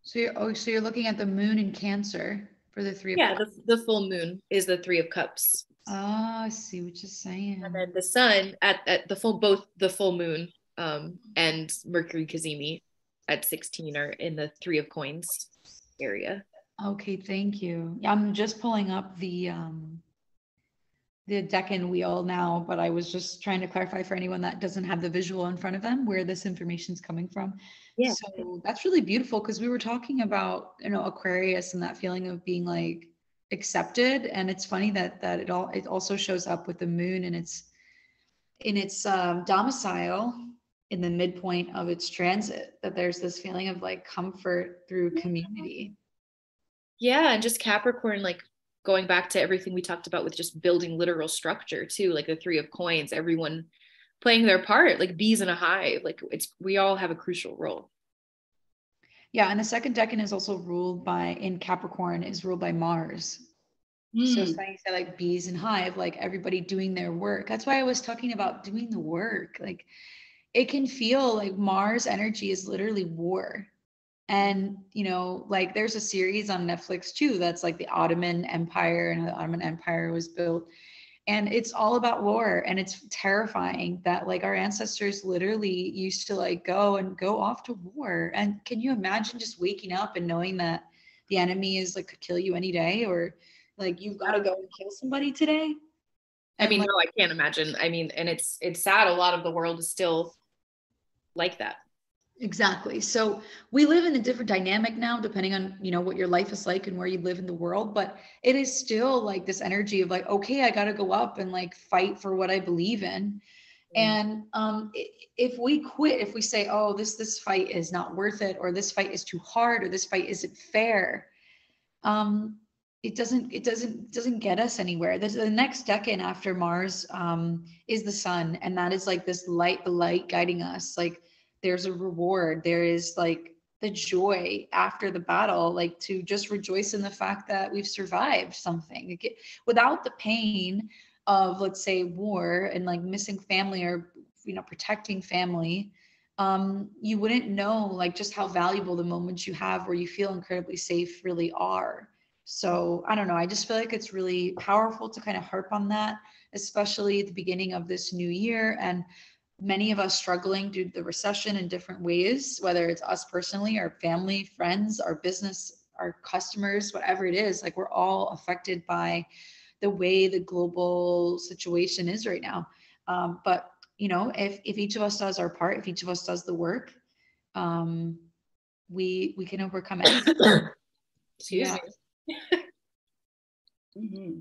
So you're oh, so you're looking at the moon in Cancer for the three. Yeah, the, the full moon is the three of cups. Oh, I see what you're saying. And then the sun at, at the full both the full moon um, and Mercury Cazimi at 16 are in the three of coins area. Okay, thank you. I'm just pulling up the um the decan wheel now, but I was just trying to clarify for anyone that doesn't have the visual in front of them where this information is coming from. Yeah. So that's really beautiful because we were talking about, you know, Aquarius and that feeling of being like accepted. And it's funny that that it all it also shows up with the moon and its in its um, domicile in the midpoint of its transit, that there's this feeling of like comfort through community. Yeah, and just Capricorn like going back to everything we talked about with just building literal structure too, like the three of coins, everyone playing their part, like bees in a hive. Like it's we all have a crucial role. Yeah, and the second decan is also ruled by in Capricorn is ruled by Mars. Mm. So it's like like bees and hive, like everybody doing their work. That's why I was talking about doing the work. Like it can feel like Mars energy is literally war and you know like there's a series on netflix too that's like the ottoman empire and the ottoman empire was built. And it's all about war and it's terrifying that like our ancestors literally used to like go and go off to war. And can you imagine just waking up and knowing that the enemy is like could kill you any day or like you've got to go and kill somebody today? I mean like, no i can't imagine. I mean and it's it's sad. A lot of the world is still like that Exactly. So we live in a different dynamic now, depending on, you know, what your life is like and where you live in the world. But it is still like this energy of like, okay, I got to go up and like fight for what I believe in. Mm-hmm. And um, if we quit, if we say, oh, this, this fight is not worth it, or this fight is too hard, or this fight isn't fair, um, it doesn't, it doesn't, doesn't get us anywhere. The, the next decan after Mars um, is the sun. And that is like this light, the light guiding us. Like, there's a reward. There is like the joy after the battle like to just rejoice in the fact that we've survived something. Without the pain of let's say war and like missing family or you know protecting family um, you wouldn't know like just how valuable the moments you have where you feel incredibly safe really are. So i don't know. I just feel like it's really powerful to kind of harp on that especially at the beginning of this new year and many of us struggling due to the recession in different ways, whether it's us personally, our family, friends, our business, our customers, whatever it is, like we're all affected by the way the global situation is right now. Um, but you know, if if each of us does our part, if each of us does the work, um, we we can overcome it. Excuse yeah. me. mm-hmm.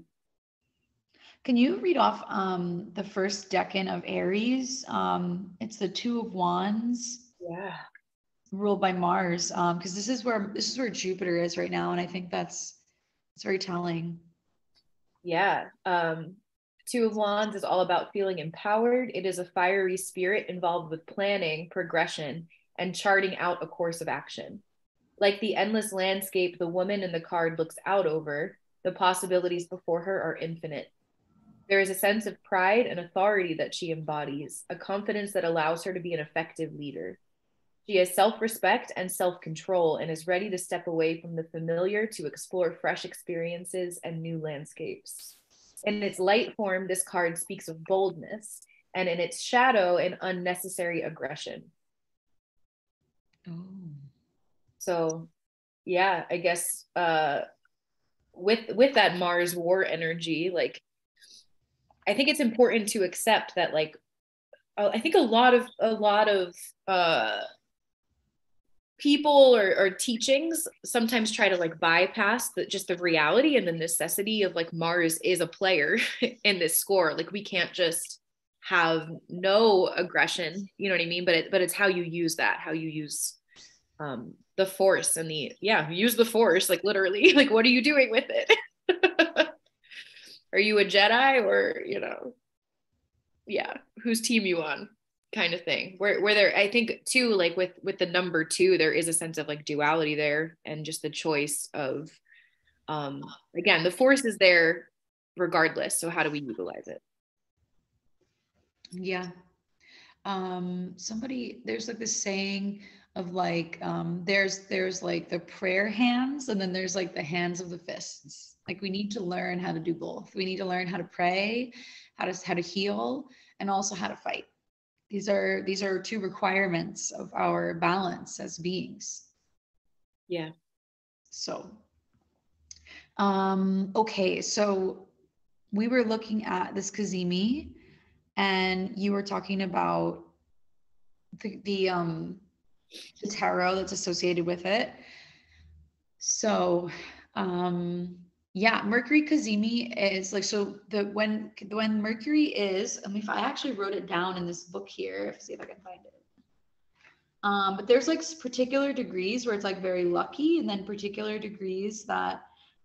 Can you read off um, the first decan of Aries? Um, it's the Two of Wands. Yeah. Ruled by Mars, because um, this is where this is where Jupiter is right now, and I think that's it's very telling. Yeah. Um, Two of Wands is all about feeling empowered. It is a fiery spirit involved with planning, progression, and charting out a course of action. Like the endless landscape the woman in the card looks out over, the possibilities before her are infinite There is a sense of pride and authority that she embodies, a confidence that allows her to be an effective leader. She has self respect and self control and is ready to step away from the familiar to explore fresh experiences and new landscapes. In its light form, this card speaks of boldness, and in its shadow, an unnecessary aggression. Oh. So, yeah, I guess uh, with with that Mars war energy, like I think it's important to accept that, like, I think a lot of a lot of uh, people or, or teachings sometimes try to like bypass the, just the reality and the necessity of like Mars is a player in this score. Like we can't just have no aggression, you know what I mean? But it, but it's how you use that, how you use um, the force and the yeah, use the force like literally. Like what are you doing with it? are you a Jedi or you know? Yeah, whose team you on? kind of thing where where there i think too like with with the number two there is a sense of like duality there and just the choice of um again the force is there regardless so how do we utilize it yeah um somebody there's like this saying of like um there's there's like the prayer hands and then there's like the hands of the fists like we need to learn how to do both. We need to learn how to pray how to how to heal and also how to fight. These are these are two requirements of our balance as beings. Yeah. So um okay so we were looking at this cazimi and you were talking about the, the um the tarot that's associated with it. So um yeah, Mercury Cazimi is like so the when when Mercury is, I mean if I actually wrote it down in this book here, see if I can find it. Um, but there's like particular degrees where it's like very lucky, and then particular degrees that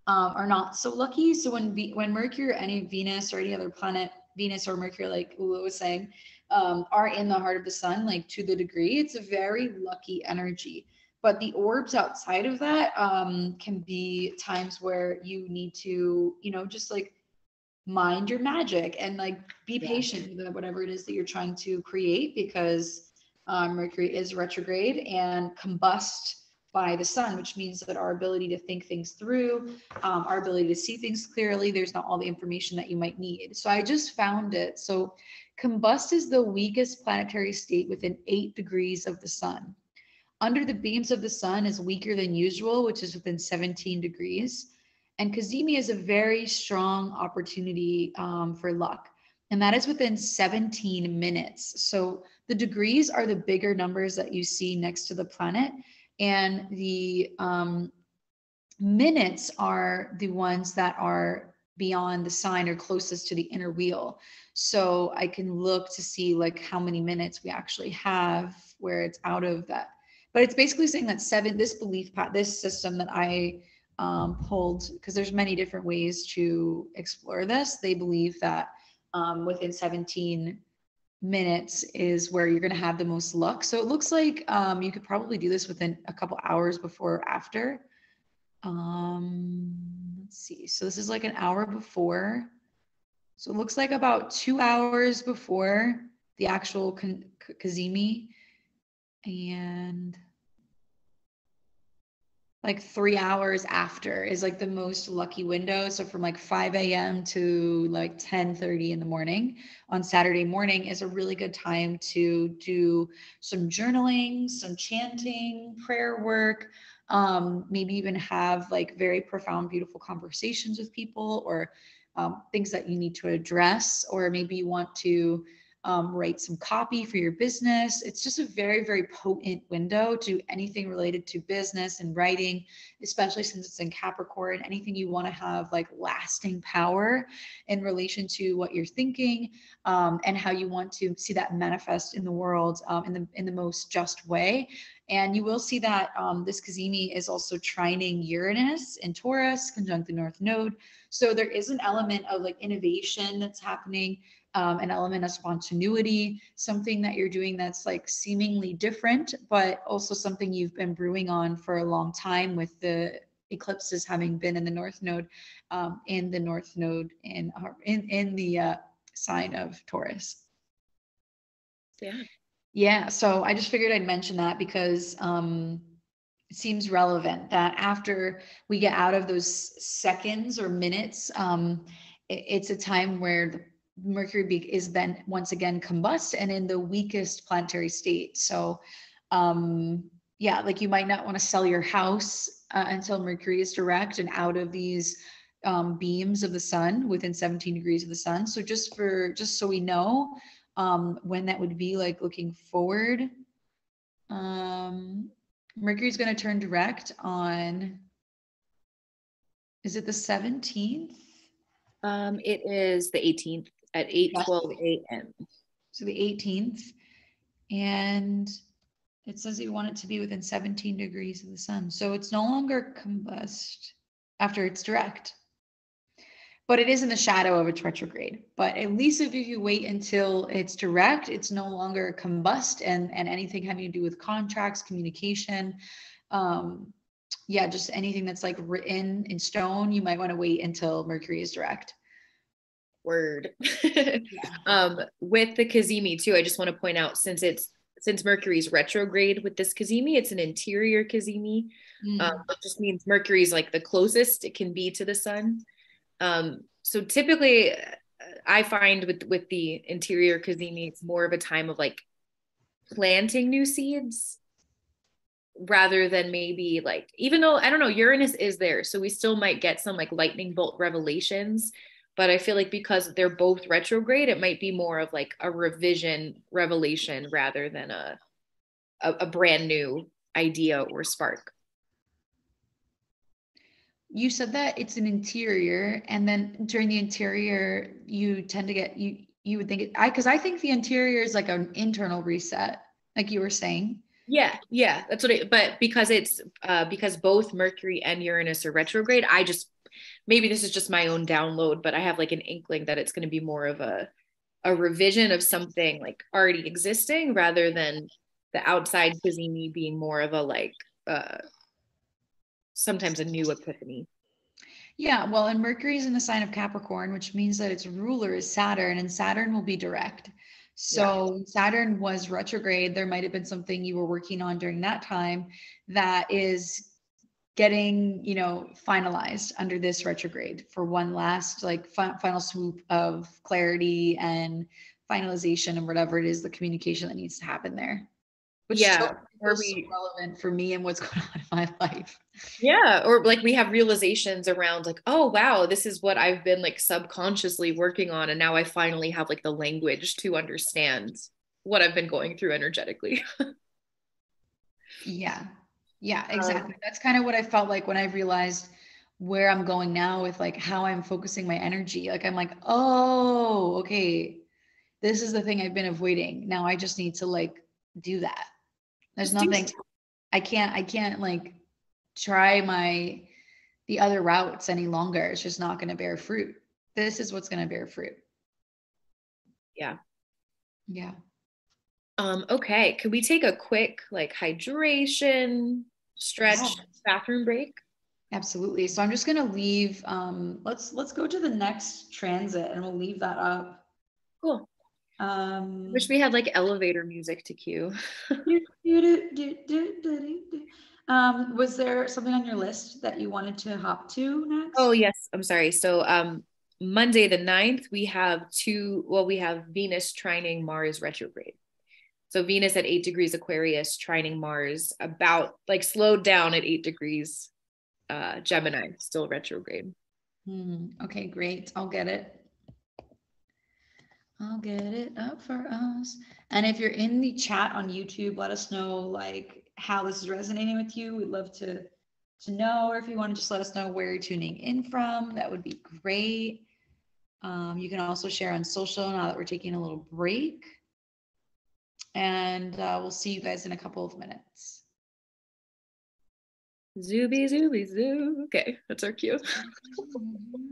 um, are not so lucky. So when when Mercury or any Venus or any other planet, Venus or Mercury, like Ula was saying, um, are in the heart of the sun, like to the degree, it's a very lucky energy but the orbs outside of that um, can be times where you need to you know just like mind your magic and like be yeah. patient with whatever it is that you're trying to create because um, mercury is retrograde and combust by the sun which means that our ability to think things through um, our ability to see things clearly there's not all the information that you might need. So i just found it. So combust is the weakest planetary state within eight degrees of the sun under the beams of the sun is weaker than usual, which is within 17 degrees. And Cazimi is a very strong opportunity um, for luck. And that is within 17 minutes. So the degrees are the bigger numbers that you see next to the planet. And the um, minutes are the ones that are beyond the sign or closest to the inner wheel. So I can look to see like how many minutes we actually have where it's out of that but it's basically saying that seven this belief path this system that i um, pulled because there's many different ways to explore this. They believe that um, within 17 minutes is where you're going to have the most luck. So it looks like um, you could probably do this within a couple hours before or after. Um, let's see. So this is like an hour before. So it looks like about two hours before the actual Cazimi and like three hours after is like the most lucky window. So from like 5 a.m to like 10 30 in the morning on saturday morning is a really good time to do some journaling some chanting prayer work um, maybe even have like very profound beautiful conversations with people or um, things that you need to address or maybe you want to um, write some copy for your business. It's just a very, very potent window to anything related to business and writing, especially since it's in Capricorn. Anything you want to have like lasting power in relation to what you're thinking um, and how you want to see that manifest in the world um, in the in the most just way. And you will see that um, this Cazimi is also trining Uranus in Taurus, conjunct the North Node. So there is an element of like innovation that's happening um, an element of spontaneity, something that you're doing that's like seemingly different, but also something you've been brewing on for a long time with the eclipses having been in the North Node, um, in the North Node in in in the uh, sign of Taurus. Yeah. Yeah. So I just figured I'd mention that because um, it seems relevant that after we get out of those seconds or minutes, um, it, it's a time where the Mercury be, is then once again combust and in the weakest planetary state. So, um, yeah, like you might not want to sell your house uh, until Mercury is direct and out of these um, beams of the sun within 17 degrees of the sun. So just for just so we know um, when that would be, like looking forward, um, Mercury is going to turn direct on. Is it the 17th? Um, it is the 18th at 8 12 a.m. So the 18th. And it says you want it to be within 17 degrees of the sun. So it's no longer combust after it's direct. But it is in the shadow of its retrograde. But at least if you wait until it's direct, it's no longer combust and, and anything having to do with contracts, communication, um, yeah, just anything that's like written in stone, you might want to wait until Mercury is direct word. um, with the Cazimi too, I just want to point out since it's since Mercury's retrograde with this Cazimi, it's an interior Cazimi. Mm. Um, it just means Mercury's like the closest it can be to the sun. Um, so typically, uh, I find with with the interior Cazimi, it's more of a time of like planting new seeds rather than maybe like even though I don't know Uranus is there, so we still might get some like lightning bolt revelations but I feel like because they're both retrograde, it might be more of like a revision revelation rather than a, a, a brand new idea or spark. You said that it's an interior, and then during the interior, you tend to get you you would think it I because I think the interior is like an internal reset, like you were saying. Yeah, yeah, that's what it. But because it's uh, because both Mercury and Uranus are retrograde, I just maybe this is just my own download, but I have like an inkling that it's going to be more of a a revision of something like already existing rather than the outside Cazimi being more of a like uh sometimes a new epiphany. Yeah, well, and Mercury is in the sign of Capricorn, which means that its ruler is Saturn, and Saturn will be direct. So yeah. Saturn was retrograde. There might have been something you were working on during that time that is getting you know finalized under this retrograde for one last like fi- final swoop of clarity and finalization and whatever it is the communication that needs to happen there which yeah or we so relevant for me and what's going on in my life. Yeah or like we have realizations around like oh wow this is what i've been like subconsciously working on and now i finally have like the language to understand what i've been going through energetically. Yeah yeah, um, exactly. Um, That's kind of what I felt like when I realized where I'm going now with like how I'm focusing my energy. Like I'm like, oh, okay, this is the thing I've been avoiding. Now I just need to like do that. There's nothing I can't I can't like try my the other routes any longer. It's just not going to bear fruit. This is what's going to bear fruit. Yeah. Yeah. Um, okay, could we take a quick like hydration stretch yeah. bathroom break? Absolutely. So I'm just gonna leave. Um, let's let's go to the next transit and we'll leave that up. Cool. Um, Wish we had like elevator music to cue. um, was there something on your list that you wanted to hop to next? Oh yes, I'm sorry. So um, Monday the 9th, we have two. Well, we have Venus trining Mars retrograde. So Venus at eight degrees Aquarius, trining Mars, about like slowed down at eight degrees uh, Gemini, still retrograde. Hmm. Okay, great. I'll get it. I'll get it up for us. And if you're in the chat on YouTube, let us know like how this is resonating with you. We'd love to to know, or if you want to just let us know where you're tuning in from, that would be great. Um, you can also share on social now that we're taking a little break and uh, we'll see you guys in a couple of minutes. Zooby, zooby, zoo. Okay, that's our cue.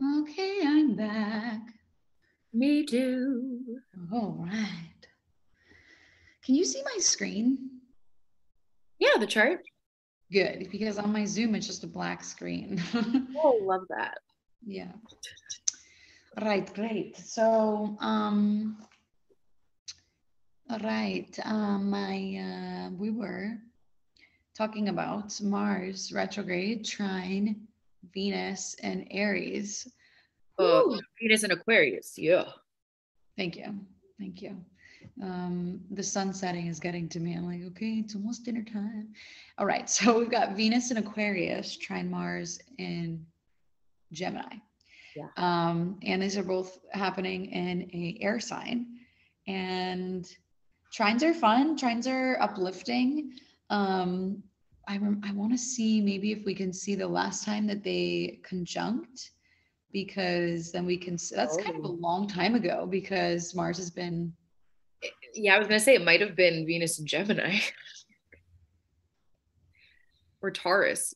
Okay, I'm back. Me too. All right. Can you see my screen? Yeah, the chart. Good, because on my Zoom it's just a black screen. oh, love that. Yeah. Right, great. So, um, all right, um, my uh, we were talking about Mars retrograde, trine, Venus, and Aries. Oh, Venus and Aquarius. Yeah. Thank you. Thank you. Um, the sun setting is getting to me. I'm like, okay, it's almost dinner time. All right. So we've got Venus and Aquarius, trine Mars in Gemini. Yeah. Um, and these are both happening in a air sign. And trines are fun. Trines are uplifting. Um, I, rem- I want to see maybe if we can see the last time that they conjunct because then we can that's oh. kind of a oh. long time ago because Mars has been yeah I was gonna say it might have been Venus and Gemini or Taurus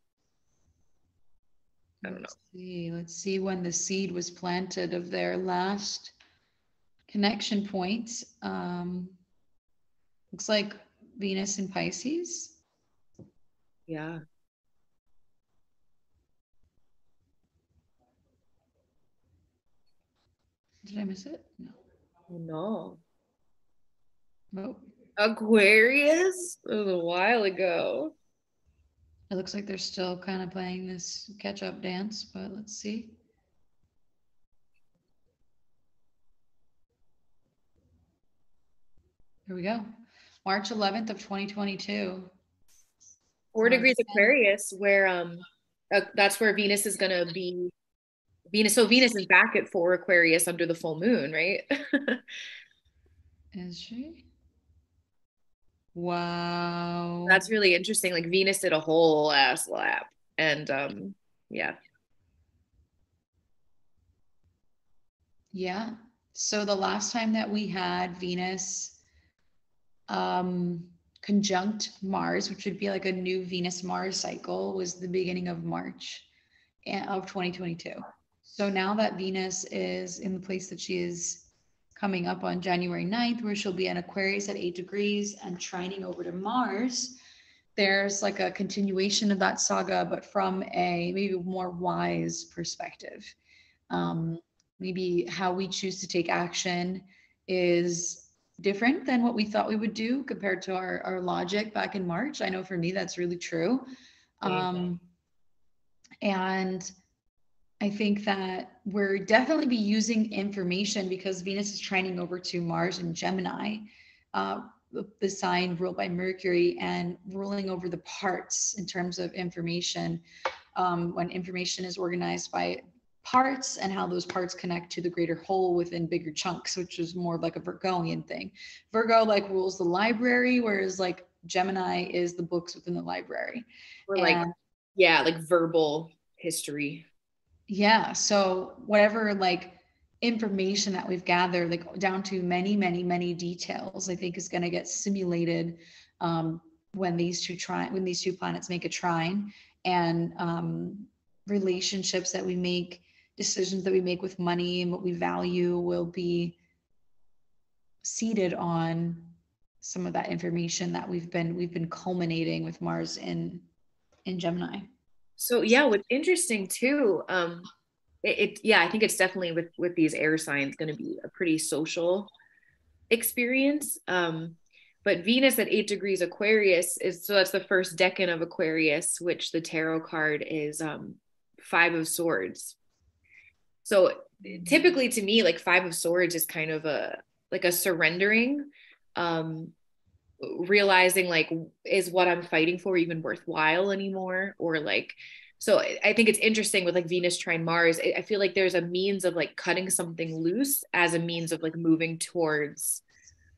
I don't know let's see let's see when the seed was planted of their last connection point um looks like Venus in Pisces yeah. Did I miss it? No. No. Nope. Aquarius? It was a while ago. It looks like they're still kind of playing this catch up dance, but let's see. Here we go. March 11th of 2022 four degrees Aquarius, where um uh, that's where Venus is gonna be. Venus, so Venus is back at four Aquarius under the full moon, right? is she? Wow. That's really interesting. Like Venus did a whole ass lap, and um, yeah. Yeah. So the last time that we had Venus, um, conjunct Mars, which would be like a new Venus Mars cycle, was the beginning of March eh, of 2022. So now that Venus is in the place that she is coming up on January 9th, where she'll be in Aquarius at eight degrees and trining over to Mars, there's like a continuation of that saga, but from a maybe more wise perspective. Um, maybe how we choose to take action is different than what we thought we would do compared to our, our logic back in March. I know for me, that's really true. Um, and I think that we're definitely be using information because Venus is trining over to Mars and Gemini, uh, the sign ruled by Mercury, and ruling over the parts in terms of information. Um, when information is organized by parts and how those parts connect to the greater whole within bigger chunks, which is more like a Virgoian thing. Virgo like rules the library, whereas like Gemini is the books within the library. Or like, and, yeah, like verbal history. Yeah. So whatever like information that we've gathered, like down to many, many, many details, I think is going to get simulated um, when these two try when these two planets make a trine and um, relationships that we make decisions that we make with money and what we value will be seated on some of that information that we've been we've been culminating with Mars in in Gemini. So yeah, what's interesting too, um, it, it yeah, I think it's definitely with with these air signs going to be a pretty social experience. Um, but Venus at eight degrees Aquarius is so that's the first decan of Aquarius, which the tarot card is um, five of swords so typically to me like five of swords is kind of a like a surrendering um realizing like is what i'm fighting for even worthwhile anymore? Or like so i think it's interesting with like venus trine mars i feel like there's a means of like cutting something loose as a means of like moving towards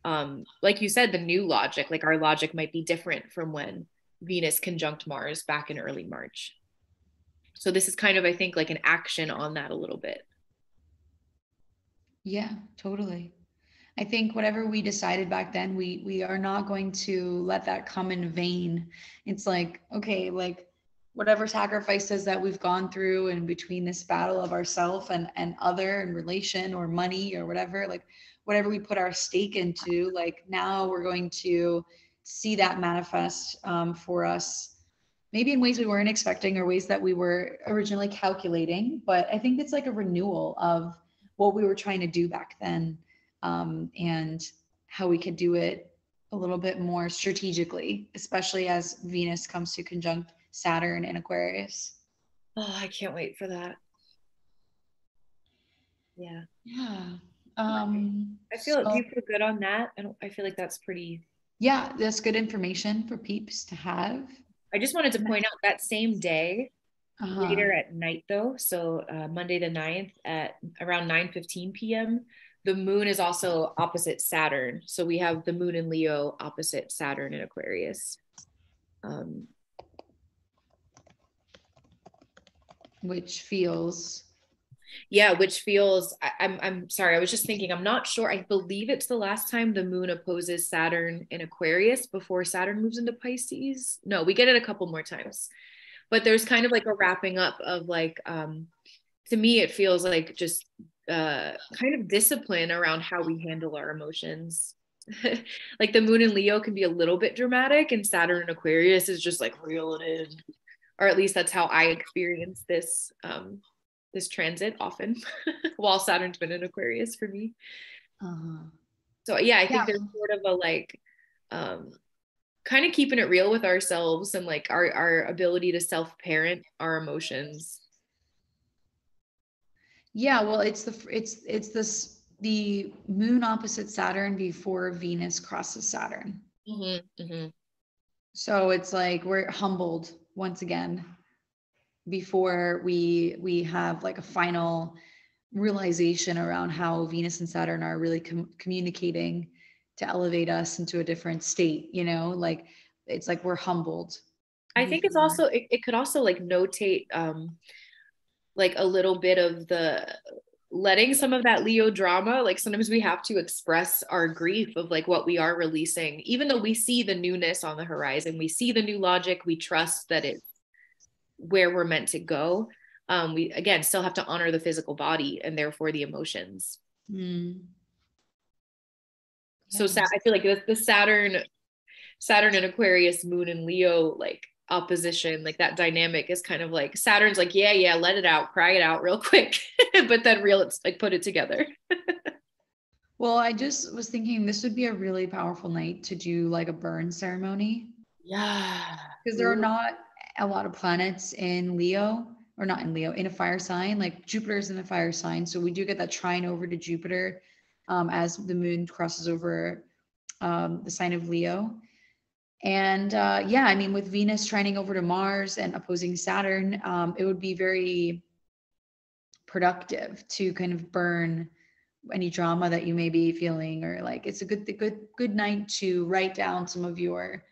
um like you said the new logic like our logic might be different from when venus conjunct mars back in early march so this is kind of i think like an action on that a little bit. Yeah totally. I think whatever we decided back then we we are not going to let that come in vain. It's like okay like whatever sacrifices that we've gone through and between this battle of ourself and and other and relation or money or whatever like whatever we put our stake into like now we're going to see that manifest um, for us maybe in ways we weren't expecting or ways that we were originally calculating but i think it's like a renewal of what we were trying to do back then um, and how we could do it a little bit more strategically especially as venus comes to conjunct saturn in aquarius. Oh i can't wait for that. Yeah. Yeah um i feel so, you feel good on that? I don't i feel like that's pretty yeah that's good information for peeps to have I just wanted to point out that same day, uh-huh. later at night though, so uh, Monday the 9th at around 9 15 p.m., the moon is also opposite Saturn. So we have the moon in Leo opposite Saturn in Aquarius. Um, which feels yeah which feels I, am I'm, I'm sorry i was just thinking i'm not sure i believe it's the last time the moon opposes saturn in aquarius before saturn moves into pisces. No we get it a couple more times. But there's kind of like a wrapping up of like um to me it feels like just uh kind of discipline around how we handle our emotions. Like the moon in leo can be a little bit dramatic and saturn in aquarius is just like reel it in. Or at least that's how i experience this um this transit often while Saturn's been in Aquarius for me. Uh-huh. So yeah, I think yeah. there's sort of a like um kind of keeping it real with ourselves and like our our ability to self-parent our emotions. Yeah, well it's the it's it's this the moon opposite Saturn before Venus crosses Saturn. Mm-hmm, mm-hmm. So it's like we're humbled once again before we we have like a final realization around how Venus and Saturn are really com- communicating to elevate us into a different state, you know, like it's like we're humbled. I think it's also it, it could also like notate um like a little bit of the letting some of that Leo drama, like sometimes we have to express our grief of like what we are releasing, even though we see the newness on the horizon, we see the new logic, we trust that it where we're meant to go um, we again still have to honor the physical body and therefore the emotions. Mm. so i feel like the, the saturn saturn and aquarius moon and leo like opposition like that dynamic is kind of like saturn's like yeah yeah let it out cry it out real quick but then real it's like put it together. Well i just was thinking this would be a really powerful night to do like a burn ceremony. Yeah. Because there are not a lot of planets in Leo, or not in Leo, in a fire sign. Like Jupiter is in a fire sign. So we do get that trine over to Jupiter um, as the moon crosses over um, the sign of Leo. And uh, yeah, I mean, with Venus trining over to Mars and opposing Saturn, um, it would be very productive to kind of burn any drama that you may be feeling or like it's a good good good night to write down some of your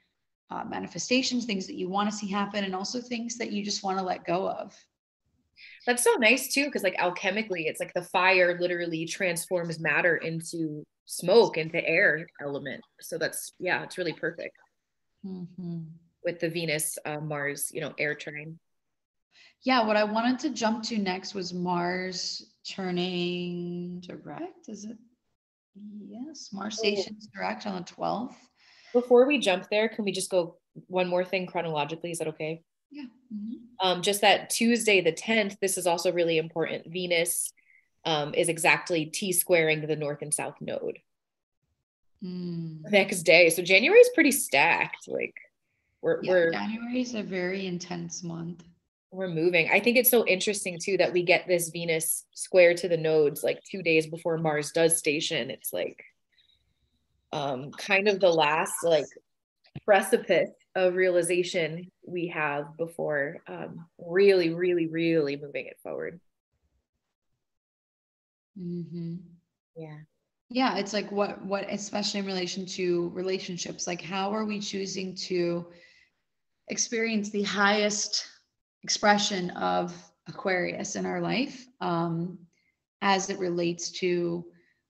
uh, manifestations, things that you want to see happen, and also things that you just want to let go of. That's so nice too, because like alchemically, it's like the fire literally transforms matter into smoke, into air element. So that's yeah, it's really perfect mm-hmm. with the Venus uh, Mars, you know, air trine. Yeah, what I wanted to jump to next was Mars turning direct. Is it? Yes, Mars oh. stations direct on the 12th. Before we jump there, can we just go one more thing chronologically? Is that okay? Yeah. Mm-hmm. Um, just that Tuesday, the 10th, this is also really important. Venus um, is exactly T squaring the north and south node. Mm. Next day. So January is pretty stacked. Like we're, yeah, we're January is a very intense month. We're moving. I think it's so interesting too that we get this Venus square to the nodes like two days before Mars does station. It's like um, kind of the last like precipice of realization we have before um, really, really, really moving it forward. Mm-hmm. Yeah. Yeah, it's like what what especially in relation to relationships, like how are we choosing to experience the highest expression of Aquarius in our life um, as it relates to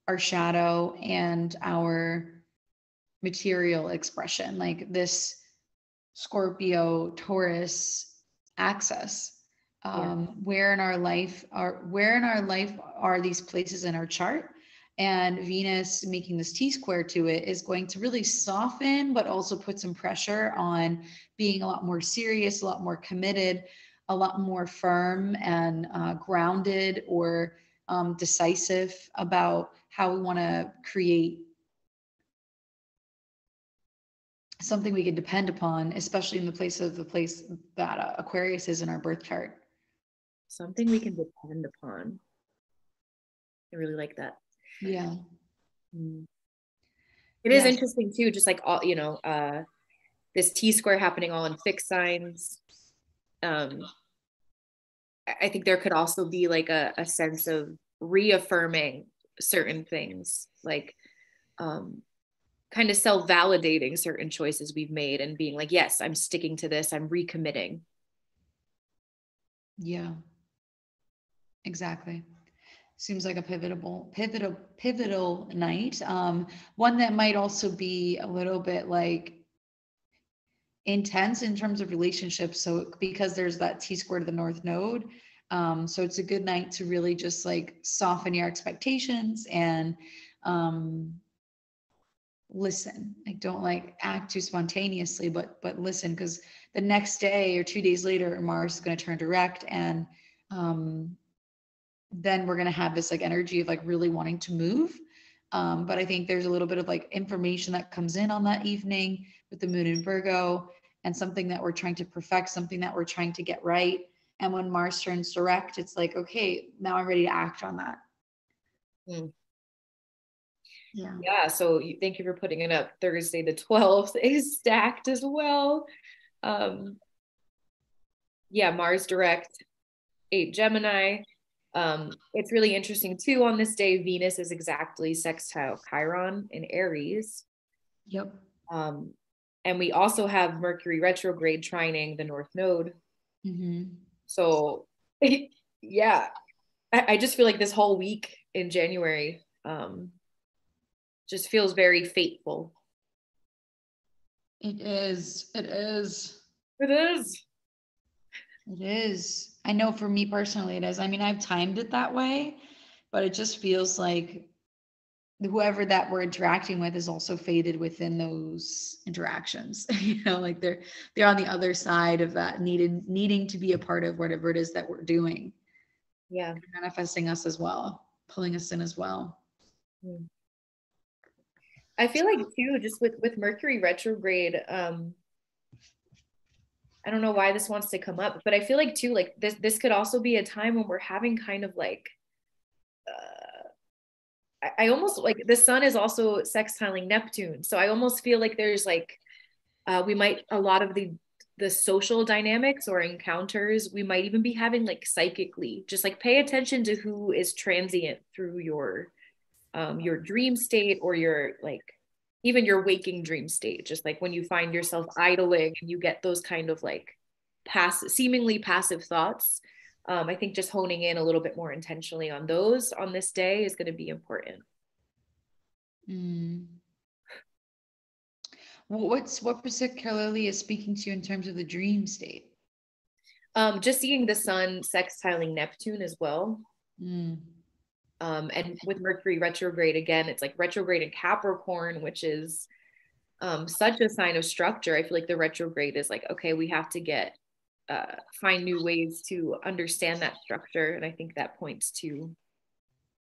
our shadow and our material expression like this scorpio taurus axis. um, yeah. where in our life are where in our life are these places in our chart and venus making this t square to it is going to really soften but also put some pressure on being a lot more serious a lot more committed a lot more firm and uh, grounded or um, decisive about how we want to create something we can depend upon, especially in the place of the place that uh, Aquarius is in our birth chart. Something we can depend upon. I really like that. Yeah. Mm. It is interesting too, just like all, you know, uh, this T square happening all in fixed signs. Um, I think there could also be like a, a sense of reaffirming certain things, like um, kind of self validating certain choices we've made and being like, yes, I'm sticking to this, I'm recommitting. Yeah, exactly. Seems like a pivotal, pivotal, pivotal night. Um, one that might also be a little bit like intense in terms of relationships. So because there's that T square to the north node. Um, so it's a good night to really just like soften your expectations and um, listen. Like don't like act too spontaneously but but listen because the next day or two days later mars is going to turn direct and um then we're going to have this like energy of like really wanting to move. Um but i think there's a little bit of like information that comes in on that evening with the moon in virgo and something that we're trying to perfect something that we're trying to get right. And when mars turns direct it's like okay now i'm ready to act on that. Mm yeah. Yeah so thank you for putting it up. Thursday the 12th is stacked as well. Um yeah mars direct 8 gemini. Um it's really interesting too on this day venus is exactly sextile chiron in aries. Yep. Um and we also have mercury retrograde trining the north node. Mm-hmm. so yeah I, I just feel like this whole week in january um just feels very fateful. It is. It is. It is. It is. I know for me personally, it is. I mean, I've timed it that way, but it just feels like whoever that we're interacting with is also faded within those interactions you know like they're they're on the other side of that needed needing to be a part of whatever it is that we're doing yeah manifesting us as well pulling us in as well mm. I feel like too, just with with Mercury retrograde, um, I don't know why this wants to come up, but I feel like too, like this this could also be a time when we're having kind of like uh I, I almost like the sun is also sextiling Neptune. So I almost feel like there's like uh we might a lot of the the social dynamics or encounters we might even be having like psychically just like pay attention to who is transient through your um, your dream state or your like even your waking dream state just like when you find yourself idling and you get those kind of like pass seemingly passive thoughts um, i think just honing in a little bit more intentionally on those on this day is going to be important mm. what's what particularly is speaking to you in terms of the dream state um, just seeing the sun sextiling neptune as well mm. Um, and with Mercury retrograde again, it's like retrograde in Capricorn, which is um, such a sign of structure. I feel like the retrograde is like, okay, we have to get uh, find new ways to understand that structure, and I think that points to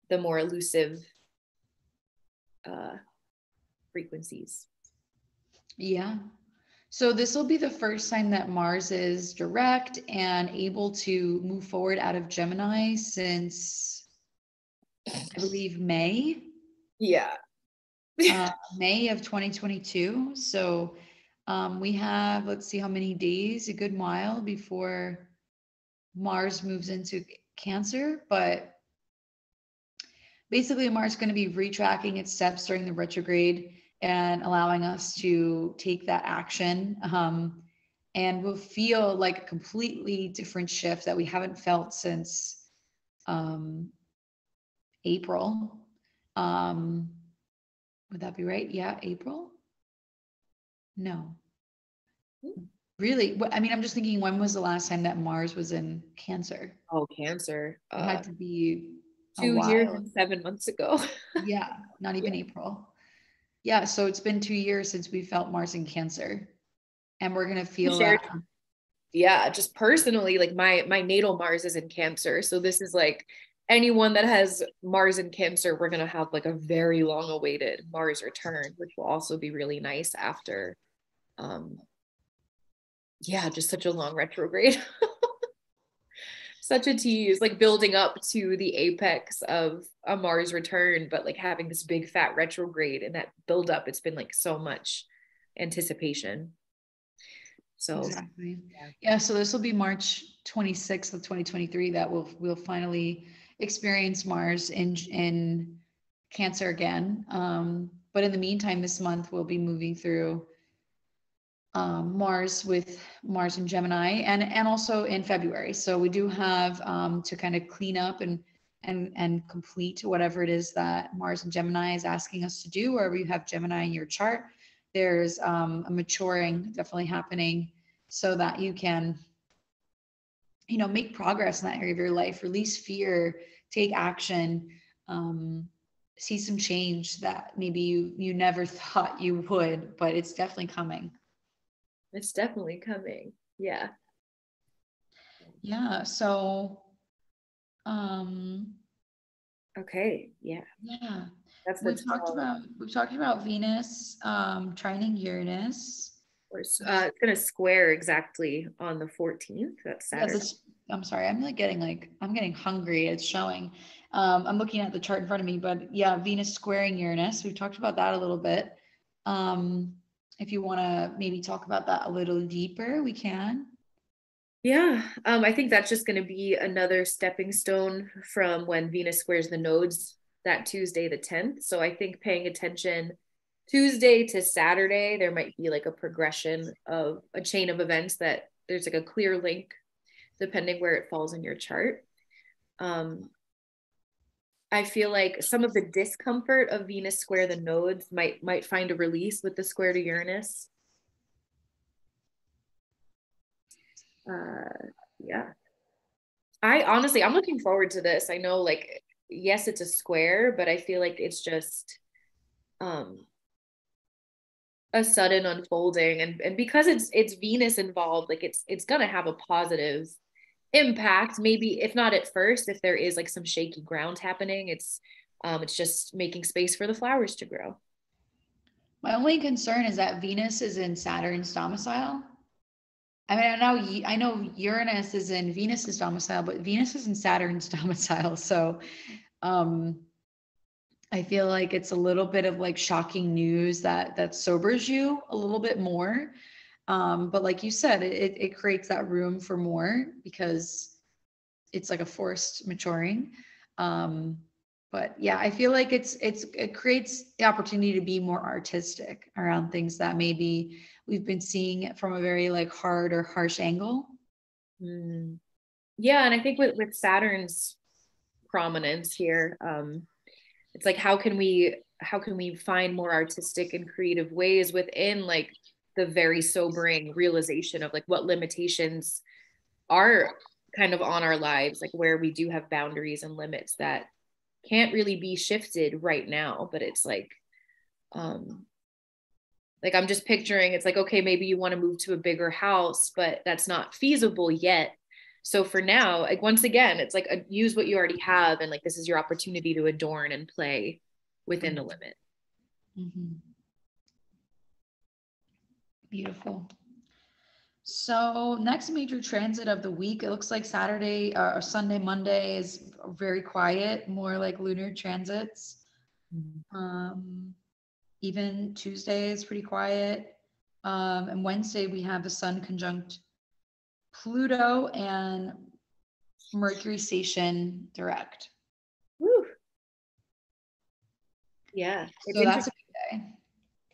the more elusive uh, frequencies. Yeah. So this will be the first time that Mars is direct and able to move forward out of Gemini since I believe May. Yeah. uh, May of 2022. So um, we have, let's see how many days, a good while before Mars moves into Cancer. But basically, Mars is going to be retracking its steps during the retrograde and allowing us to take that action. Um, and we'll feel like a completely different shift that we haven't felt since um, April. Um, would that be right? Yeah, April? No. Really? I mean, I'm just thinking, when was the last time that Mars was in Cancer? Oh, Cancer. It Uh, had to be two years and seven months ago. Yeah, not even April. Yeah, so it's been two years since we felt Mars in Cancer. And we're gonna feel shared- that. yeah, just personally, like my my natal Mars is in Cancer, so this is like anyone that has Mars in Cancer, we're gonna have like a very long awaited Mars return, which will also be really nice after, um, yeah, just such a long retrograde. such a tease, like building up to the apex of a Mars return, but like having this big fat retrograde and that build up, it's been like so much anticipation. So Exactly. yeah. Yeah, so this will be March 26th of 2023 that we'll we'll finally experience Mars in in Cancer again. Um, but in the meantime, this month we'll be moving through um, Mars with Mars and Gemini, and and also in February. So we do have um, to kind of clean up and and and complete whatever it is that Mars and Gemini is asking us to do. Wherever you have Gemini in your chart, there's um, a maturing definitely happening, so that you can, you know, make progress in that area of your life, release fear, take action. Um, see some change that maybe you you never thought you would but it's definitely coming it's definitely coming. Yeah. Yeah. So, um, Okay. Yeah. yeah, That's we've talked about we've talked about Venus, um, trining Uranus. Uh, it's gonna square exactly on the 14th. That's Saturday. I'm sorry, I'm like getting like I'm getting hungry. It's showing. Um, I'm looking at the chart in front of me, but yeah, Venus squaring Uranus. We've talked about that a little bit. Um, if you want to maybe talk about that a little deeper, we can. Yeah, um, I think that's just going to be another stepping stone from when Venus squares the nodes that Tuesday, the 10th. So I think paying attention Tuesday to Saturday, there might be like a progression of a chain of events that there's like a clear link depending where it falls in your chart. Um, I feel like some of the discomfort of Venus square the nodes might might find a release with the square to Uranus. Uh, yeah. I honestly, I'm looking forward to this. I know, like, yes, it's a square, but I feel like it's just um a sudden unfolding, and and because it's it's Venus involved, like it's it's gonna have a positive impact. Maybe if not at first, if there is like some shaky ground happening, it's um it's just making space for the flowers to grow. My only concern is that Venus is in Saturn's domicile. I mean, I know I know Uranus is in Venus's domicile, but Venus is in Saturn's domicile. So, um, I feel like it's a little bit of like shocking news that that sobers you a little bit more. Um, but like you said, it it creates that room for more because it's like a forced maturing. Um, but yeah, I feel like it's it's it creates the opportunity to be more artistic around things that maybe we've been seeing from a very like hard or harsh angle. Mm. Yeah, and I think with with Saturn's prominence here, um, it's like how can we how can we find more artistic and creative ways within like the very sobering realization of like what limitations are kind of on our lives, like where we do have boundaries and limits that can't really be shifted right now, but it's like um like I'm just picturing it's like okay maybe you want to move to a bigger house but that's not feasible yet so for now like once again it's like a, use what you already have and like this is your opportunity to adorn and play within the limit Mhm. Beautiful. So next major transit of the week, it looks like Saturday uh, or Sunday, Monday is very quiet, more like lunar transits. Um, even Tuesday is pretty quiet. Um, and Wednesday we have the Sun conjunct Pluto and Mercury station direct. Woo. yeah So that's a good day.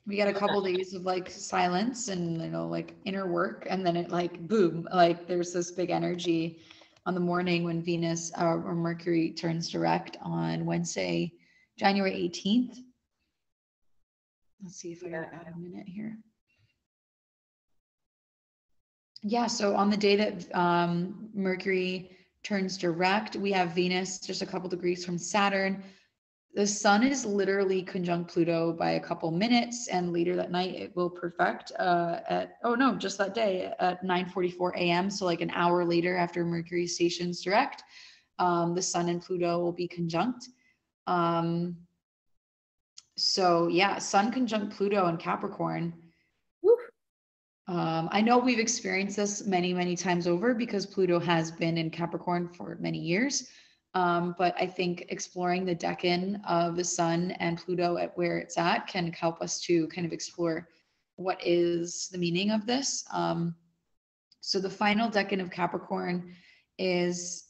We got a couple days of like silence and you know like inner work, and then it like boom, like there's this big energy on the morning when Venus uh, or Mercury turns direct on Wednesday, January 18th. Let's see if I gotta add a minute here. Yeah, so on the day that um, Mercury turns direct, we have Venus just a couple degrees from Saturn. The sun is literally conjunct Pluto by a couple minutes, and later that night it will perfect uh, at oh no, just that day at 9:44 a.m. So like an hour later after Mercury stations direct, um, the sun and Pluto will be conjunct. Um, so yeah, sun conjunct Pluto and Capricorn um, I know we've experienced this many, many times over because Pluto has been in Capricorn for many years. Um, but I think exploring the decan of the sun and Pluto at where it's at can help us to kind of explore what is the meaning of this. Um, so the final decan of Capricorn is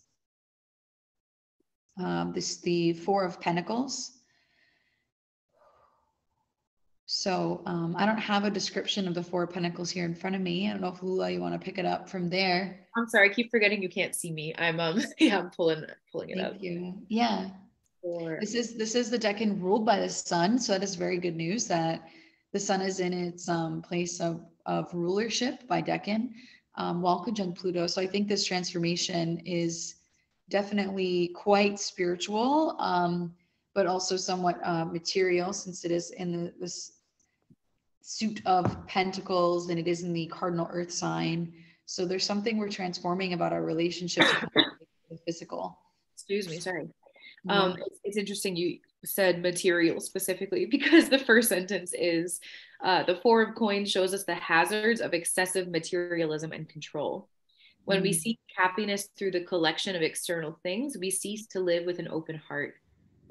um, this the Four of Pentacles. So um, I don't have a description of the four pentacles here in front of me. I don't know if Lula, you want to pick it up from there. I'm sorry, I keep forgetting you can't see me. I'm um yeah, I'm pulling pulling it Thank up. Thank you. Yeah. Four. This is this is the decan ruled by the sun, so that is very good news that the sun is in its um, place of of rulership by decan, um, while conjunct Pluto. So I think this transformation is definitely quite spiritual, um, but also somewhat uh, material since it is in the, this suit of pentacles than it is in the cardinal earth sign. So there's something we're transforming about our relationships with the physical. Excuse me, sorry. Um, it's, it's, interesting you said material specifically because the first sentence is uh, the four of coins shows us the hazards of excessive materialism and control. When mm we seek happiness through the collection of external things, we cease to live with an open heart.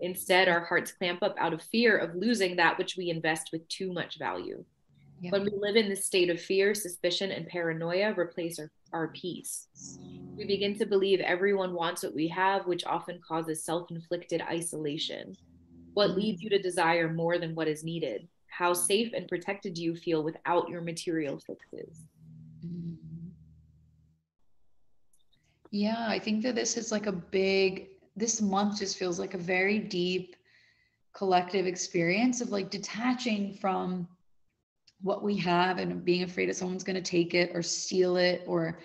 Instead, our hearts clamp up out of fear of losing that which we invest with too much value. Yeah. When we live in this state of fear, suspicion, and paranoia, replace our, our peace. We begin to believe everyone wants what we have, which often causes self inflicted isolation. What mm-hmm. leads you to desire more than what is needed? How safe and protected do you feel without your material fixes? Mm-hmm. Yeah, I think that this is like a big this month just feels like a very deep collective experience of like detaching from what we have and being afraid that someone's going to take it or steal it or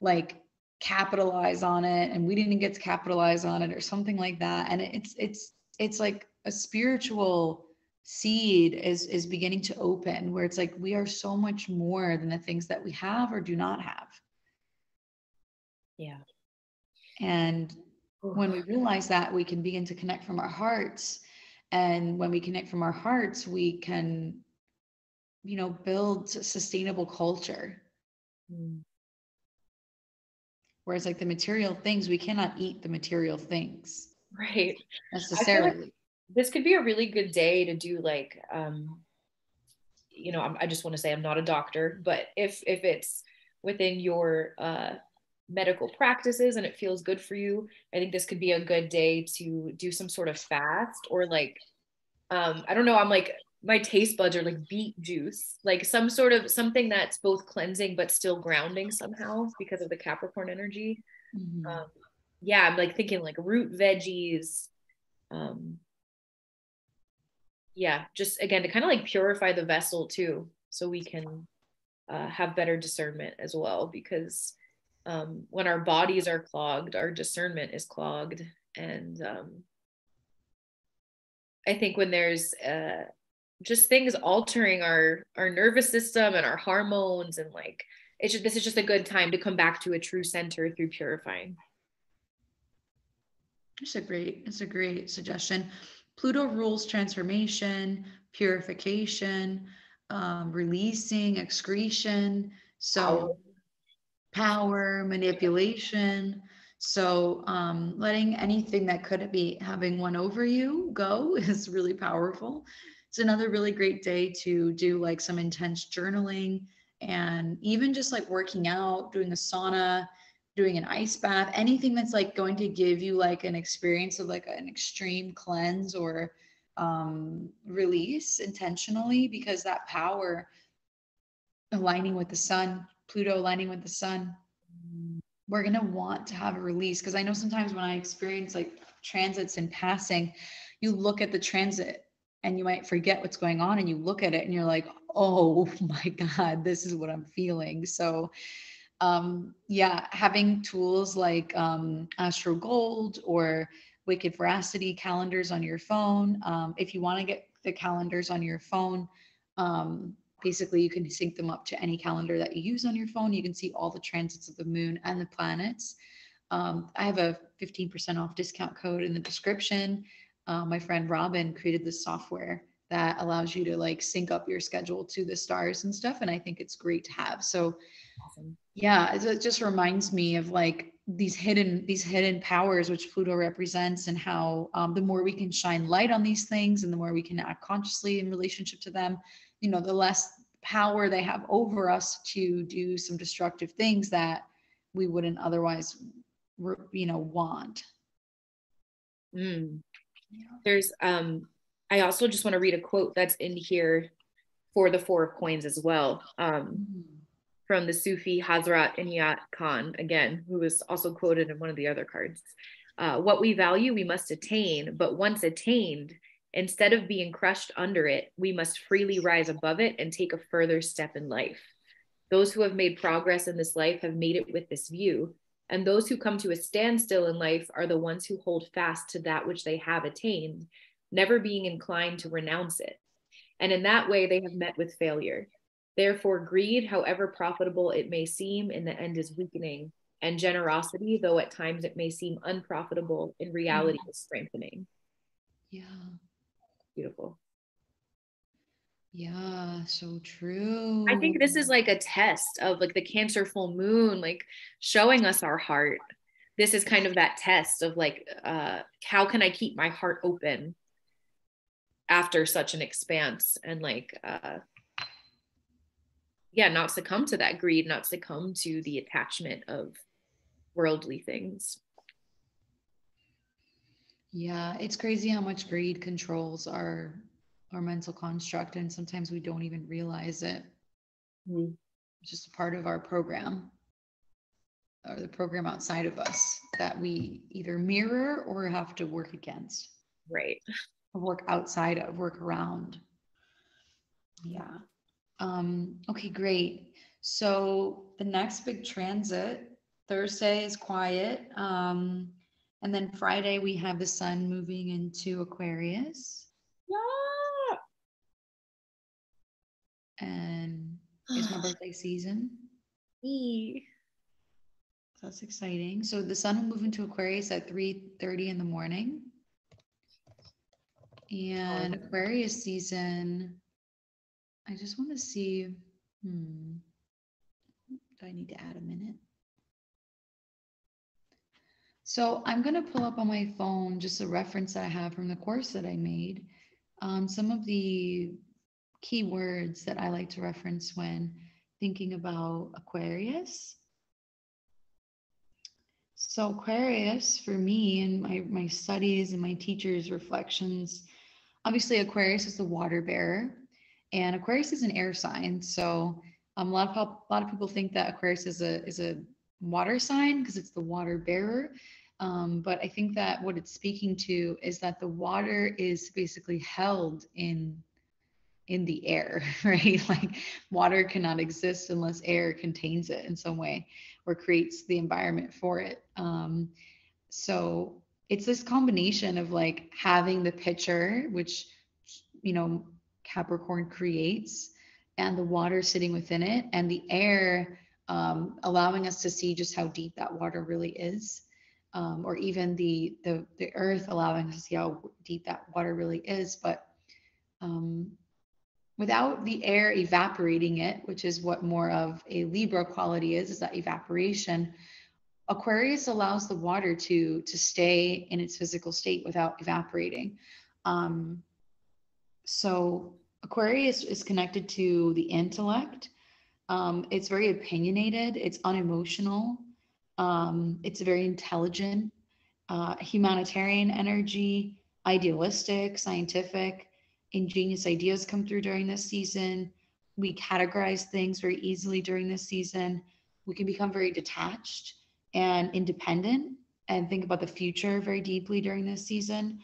like capitalize on it and we didn't get to capitalize on it or something like that. And it's it's it's like a spiritual seed is is beginning to open where it's like we are so much more than the things that we have or do not have. Yeah. And when we realize that we can begin to connect from our hearts. And when we connect from our hearts we can you know build sustainable culture. Mm. whereas like the material things we cannot eat the material things right. Necessarily like this could be a really good day to do like um you know I'm, i just want to say i'm not a doctor but if if it's within your uh medical practices and it feels good for you, I think this could be a good day to do some sort of fast or like, um, I don't know, I'm like, my taste buds are like beet juice, like some sort of something that's both cleansing but still grounding somehow because of the Capricorn energy. Mm-hmm. Um, yeah, I'm like thinking like root veggies. Um, yeah, just again to kind of like purify the vessel too, so we can uh, have better discernment as well because um, when our bodies are clogged, our discernment is clogged. And um, I think when there's uh, just things altering our our nervous system and our hormones, and like it's just, this is just a good time to come back to a true center through purifying. It's a great, it's a great suggestion. Pluto rules transformation, purification, um, releasing, excretion. So power, manipulation. So um, letting anything that could be having one over you go is really powerful. It's another really great day to do like some intense journaling and even just like working out, doing a sauna, doing an ice bath, anything that's like going to give you like an experience of like an extreme cleanse or um, release intentionally because that power aligning with the sun Pluto aligning with the sun, we're going to want to have a release. Because I know sometimes when I experience like transits in passing, you look at the transit and you might forget what's going on and you look at it and you're like, oh my God, this is what I'm feeling. So, um, yeah, having tools like um, Astro Gold or Wicked Veracity calendars on your phone. Um, if you want to get the calendars on your phone, um, basically you can sync them up to any calendar that you use on your phone. You can see all the transits of the moon and the planets. Um, I have a 15% off discount code in the description. Uh, my friend Robin created this software that allows you to like sync up your schedule to the stars and stuff. And I think it's great to have. So, awesome. yeah, it just reminds me of like these hidden these hidden powers which Pluto represents, and how um, the more we can shine light on these things, and the more we can act consciously in relationship to them, you know, the less power they have over us to do some destructive things that we wouldn't otherwise, you know, want. Mm. There's um I also just want to read a quote that's in here for the Four of Coins as well. Um, mm. From the Sufi Hazrat Inayat Khan, again, who was also quoted in one of the other cards. Uh, what we value, we must attain, but once attained, instead of being crushed under it, we must freely rise above it and take a further step in life. Those who have made progress in this life have made it with this view, and those who come to a standstill in life are the ones who hold fast to that which they have attained, never being inclined to renounce it. And in that way, they have met with failure. Therefore, greed, however profitable it may seem, in the end is weakening, and generosity, though at times it may seem unprofitable, in reality is strengthening. Yeah. Beautiful. Yeah, so true. I think this is like a test of like the Cancer full moon, like showing us our heart. This is kind of that test of like, uh, how can I keep my heart open after such an expanse and like, uh, yeah, not succumb to that greed, not succumb to the attachment of worldly things. Yeah, it's crazy how much greed controls our our mental construct and sometimes we don't even realize it. Mm-hmm. it's just a part of our program or the program outside of us that we either mirror or have to work against. Right. Or work outside of work around. Yeah. Um okay great. So the next big transit thursday is quiet. Um and then friday we have the sun moving into aquarius Yeah. and it's my birthday season. Me. That's exciting. So the sun will move into Aquarius at 3:30 in the morning. And Aquarius season, I just want to see. Hmm. Do I need to add a minute? So I'm going to pull up on my phone just a reference that I have from the course that I made. Um, some of the key words that I like to reference when thinking about Aquarius. So Aquarius for me and my my studies and my teachers' reflections, obviously Aquarius is the water bearer, and Aquarius is an air sign. So um, a lot of a lot of people think that Aquarius is a is a water sign because it's the water bearer. Um, but I think that what it's speaking to is that the water is basically held in in the air, right? Like water cannot exist unless air contains it in some way or creates the environment for it. Um, so it's this combination of like having the pitcher, which, you know, Capricorn creates, and the water sitting within it, and the air um, allowing us to see just how deep that water really is. Um, or even the, the the earth allowing us to see how deep that water really is. But um, without the air evaporating it, which is what more of a Libra quality is, is that evaporation. Aquarius allows the water to to stay in its physical state without evaporating. Um, so Aquarius is connected to the intellect. Um, it's very opinionated. It's unemotional. Um, it's very intelligent, uh, humanitarian energy, idealistic, scientific ingenious ideas come through during this season. We categorize things very easily during this season. We can become very detached and independent and think about the future very deeply during this season.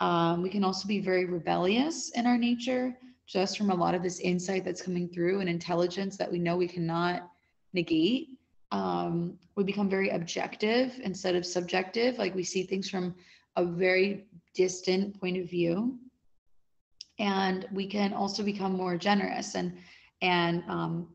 Um, we can also be very rebellious in our nature, just from a lot of this insight that's coming through and intelligence that we know we cannot negate. Um, we become very objective instead of subjective. Like we see things from a very distant point of view. And we can also become more generous and and um,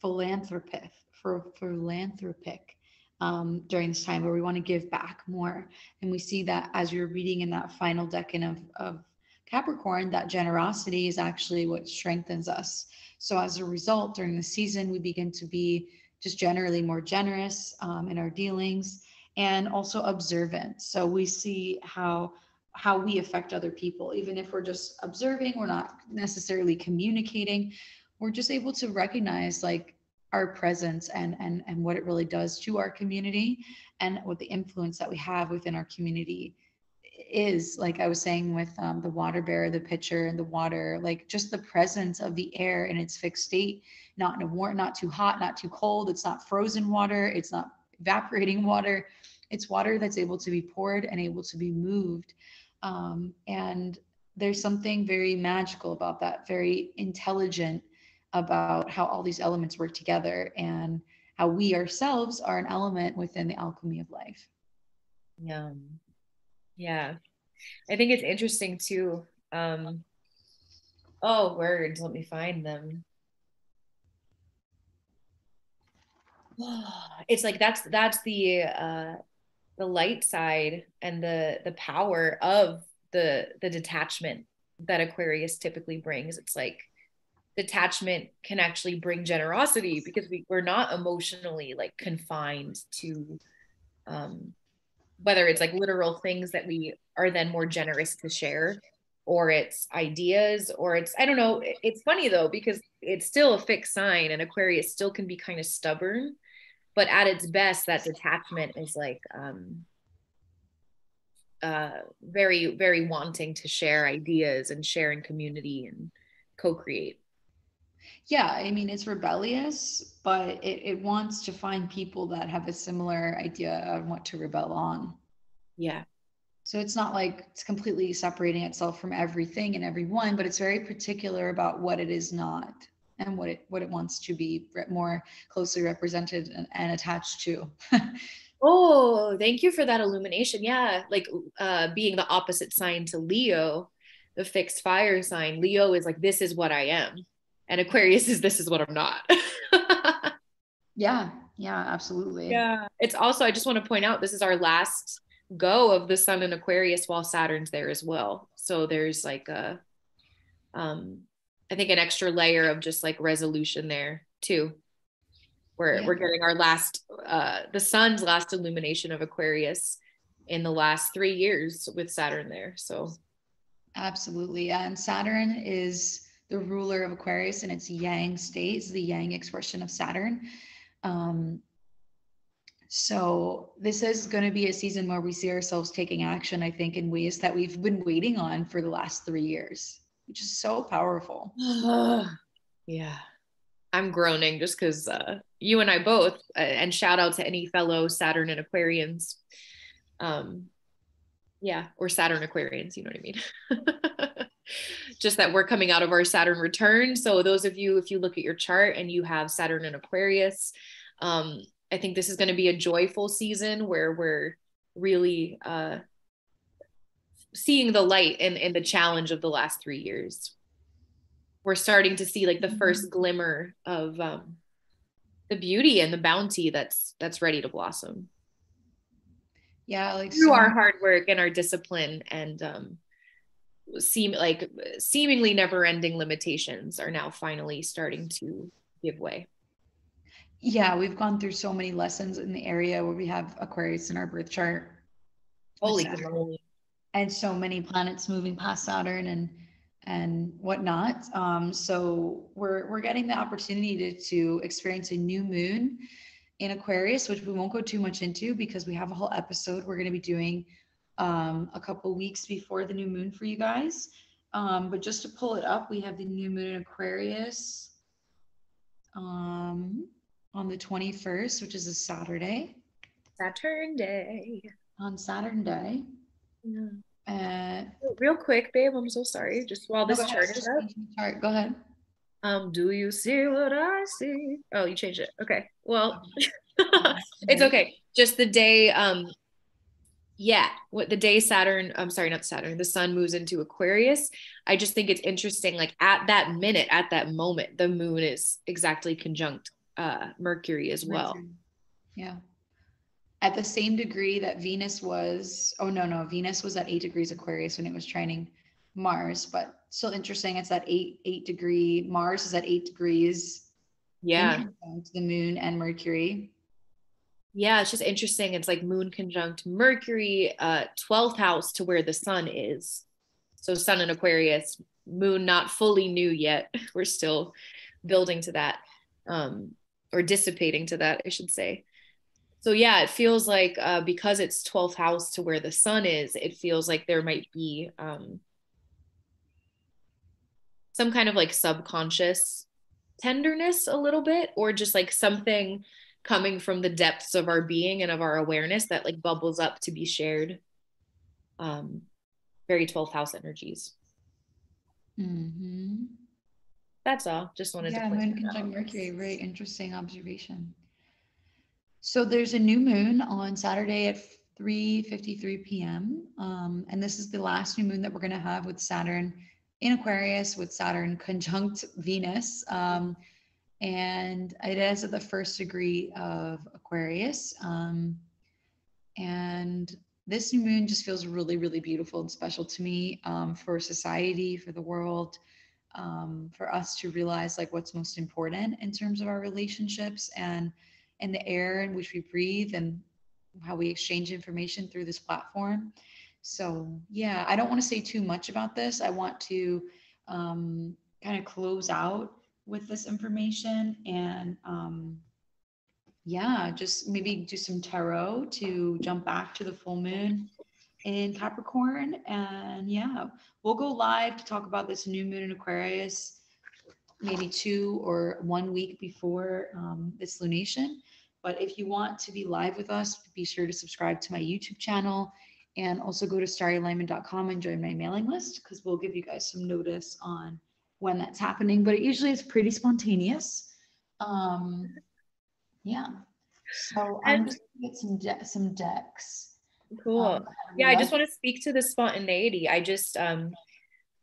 philanthropic for philanthropic um, during this time where we want to give back more. And we see that as you're reading in that final decan of, of Capricorn, that generosity is actually what strengthens us. So as a result, during the season, we begin to be just generally more generous um, in our dealings and also observant. So we see how how we affect other people, even if we're just observing, we're not necessarily communicating. We're just able to recognize like our presence and and and what it really does to our community and what the influence that we have within our community is like i was saying with um, the water bearer the pitcher and the water like just the presence of the air in its fixed state not in a warm not too hot not too cold it's not frozen water it's not evaporating water it's water that's able to be poured and able to be moved um, and there's something very magical about that very intelligent about how all these elements work together and how we ourselves are an element within the alchemy of life. Yeah. Yeah. I think it's interesting too. Um, oh, words. Let me find them. It's like that's that's the uh the light side and the the power of the the detachment that Aquarius typically brings. It's like detachment can actually bring generosity because we, we're not emotionally like confined to um, whether it's like literal things that we are then more generous to share or it's ideas or it's i don't know it's funny though because it's still a fixed sign and aquarius still can be kind of stubborn but at its best that detachment is like um uh very very wanting to share ideas and share in community and co-create yeah i mean it's rebellious but it, it wants to find people that have a similar idea of what to rebel on. Yeah. So it's not like it's completely separating itself from everything and everyone but it's very particular about what it is not and what it what it wants to be more closely represented and, and attached to. Oh thank you for that illumination. Yeah like uh being the opposite sign to leo the fixed fire sign leo is like this is what i am and aquarius is this is what i'm not. Yeah yeah absolutely. Yeah. It's also i just want to point out this is our last go of the sun in aquarius while saturn's there as well. So there's like a um i think an extra layer of just like resolution there too we're yeah. we're getting our last uh the sun's last illumination of aquarius in the last three years with saturn there so. Absolutely and saturn is the ruler of Aquarius and its yang state is the yang expression of Saturn. Um, so this is going to be a season where we see ourselves taking action, I think, in ways that we've been waiting on for the last three years, which is so powerful. yeah. I'm groaning just because uh, you and I both, uh, and shout out to any fellow Saturn and Aquarians. Um, yeah, or Saturn Aquarians, you know what I mean? just that we're coming out of our Saturn return. So those of you, if you look at your chart and you have Saturn and Aquarius, um, I think this is going to be a joyful season where we're really uh, seeing the light and, and the challenge of the last three years. We're starting to see like the first mm-hmm. glimmer of um, the beauty and the bounty that's that's ready to blossom. Yeah, like through so- our hard work and our discipline and um, seem like seemingly never ending limitations are now finally starting to give way. Yeah, we've gone through so many lessons in the area where we have Aquarius in our birth chart. Holy and so many planets moving past Saturn and and whatnot. Um, so we're we're getting the opportunity to, to experience a new moon in Aquarius, which we won't go too much into because we have a whole episode we're going to be doing um, a couple weeks before the new moon for you guys. Um, but just to pull it up, we have the new moon in Aquarius um, on the 21st, which is a Saturday. Saturn day. On Saturn day. Yeah. Uh, Real quick, babe, I'm so sorry. Just while this chart is up. Chart. Go ahead. Um, do you see what I see? Oh, you changed it. Okay. Well, it's okay. Just the day, um, yeah, what the day Saturn, I'm sorry, not Saturn, the sun moves into Aquarius. I just think it's interesting. Like at that minute, at that moment, the moon is exactly conjunct uh, Mercury as well. Yeah. At the same degree that Venus was, oh no, no, Venus was at eight degrees Aquarius when it was trining Mars, but still interesting. It's at eight, eight degree. Mars is at eight degrees. Yeah. The moon and Mercury yeah it's just interesting. It's like moon conjunct mercury uh 12th house to where the sun is. So sun in aquarius moon not fully new yet. We're still building to that um or dissipating to that i should say. So yeah it feels like uh because it's 12th house to where the sun is it feels like there might be um some kind of like subconscious tenderness a little bit or just like something coming from the depths of our being and of our awareness that like bubbles up to be shared um very 12th house energies mm-hmm. that's all just wanted yeah, to moon conjunct mercury very interesting observation so there's a new moon on saturday at 3:53 p.m. Um, and this is the last new moon that we're going to have with Saturn in Aquarius, with Saturn conjunct Venus. Um, and it is at the first degree of Aquarius. Um, and this new moon just feels really, really beautiful and special to me um, for society, for the world, um, for us to realize like what's most important in terms of our relationships and and the air in which we breathe and how we exchange information through this platform. So yeah, I don't want to say too much about this. I want to um, kind of close out with this information and um, yeah, just maybe do some tarot to jump back to the full moon in Capricorn. And yeah, we'll go live to talk about this new moon in Aquarius maybe two or one week before um, this lunation. But if you want to be live with us, be sure to subscribe to my YouTube channel and also go to starryalignment.com and join my mailing list because we'll give you guys some notice on when that's happening, but it usually is pretty spontaneous. Um, yeah. So I'm just gonna get some de- some decks. Cool. Um, yeah, I just want to speak to the spontaneity. I just um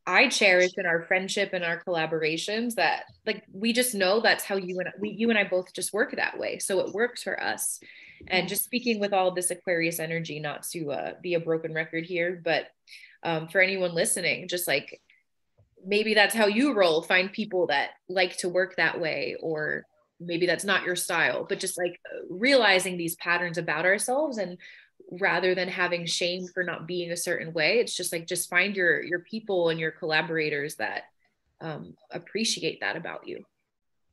I cherish in our friendship and our collaborations that like we just know that's how you and we you and I both just work that way. So it works for us. And just speaking with all this Aquarius energy, not to uh, be a broken record here, but um, for anyone listening, just like maybe that's how you roll find people that like to work that way or maybe that's not your style but just like realizing these patterns about ourselves and rather than having shame for not being a certain way it's just like just find your your people and your collaborators that um, appreciate that about you.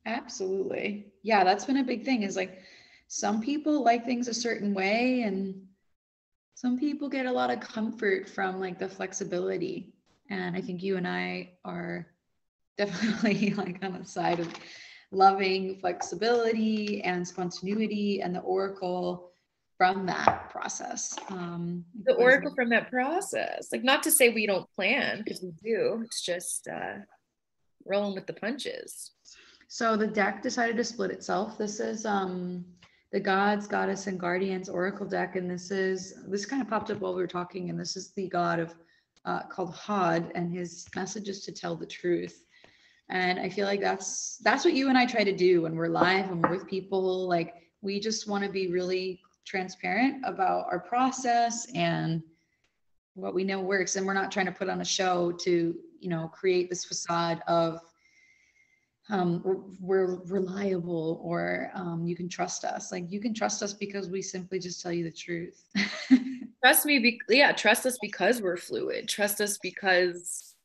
Absolutely. Yeah that's been a big thing is like some people like things a certain way and some people get a lot of comfort from like the flexibility and I think you and I are definitely like on the side of loving flexibility and spontaneity and the oracle from that process. Um, the oracle from that process, like not to say we don't plan because we do. It's just uh, rolling with the punches. So the deck decided to split itself. This is um, the gods, goddess, and guardians oracle deck, and this is this kind of popped up while we were talking, and this is the god of uh, called Hod, and his message is to tell the truth. And I feel like that's that's what you and I try to do when we're live and we're with people. Like we just want to be really transparent about our process and what we know works. And we're not trying to put on a show to, you know, create this facade of um, we're, reliable or um, you can trust us. Like you can trust us because we simply just tell you the truth. trust me, be- yeah, trust us because we're fluid. Trust us because,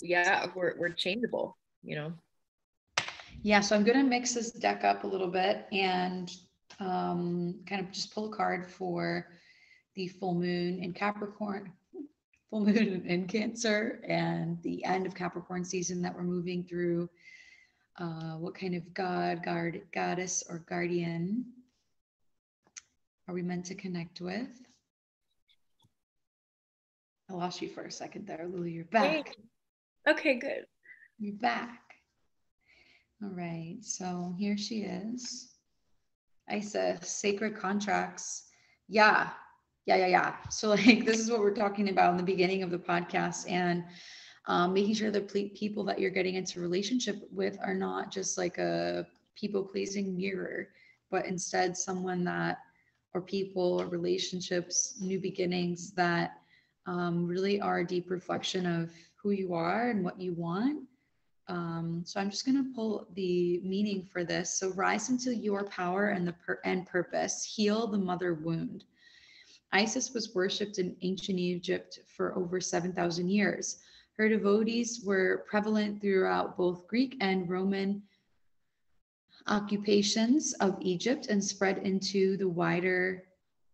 yeah, we're we're changeable. You know. Yeah, so I'm gonna mix this deck up a little bit and um, kind of just pull a card for the full moon in Capricorn, full moon in Cancer, and the end of Capricorn season that we're moving through uh, what kind of god, guard, goddess, or guardian are we meant to connect with? I lost you for a second there, Lily. You're back. Okay, good. You're back. All right, so here she is. Isa, sacred contracts. Yeah. Yeah, yeah, yeah. So like this is what we're talking about in the beginning of the podcast and um, making sure the people that you're getting into relationship with are not just like a people pleasing mirror, but instead someone that or people or relationships, new beginnings that um, really are a deep reflection of who you are and what you want. Um, so I'm just going to pull the meaning for this. So rise into your power and the per- and purpose. Heal the mother wound. Isis was worshipped in ancient Egypt for over 7,000 years. Her devotees were prevalent throughout both Greek and Roman occupations of Egypt and spread into the wider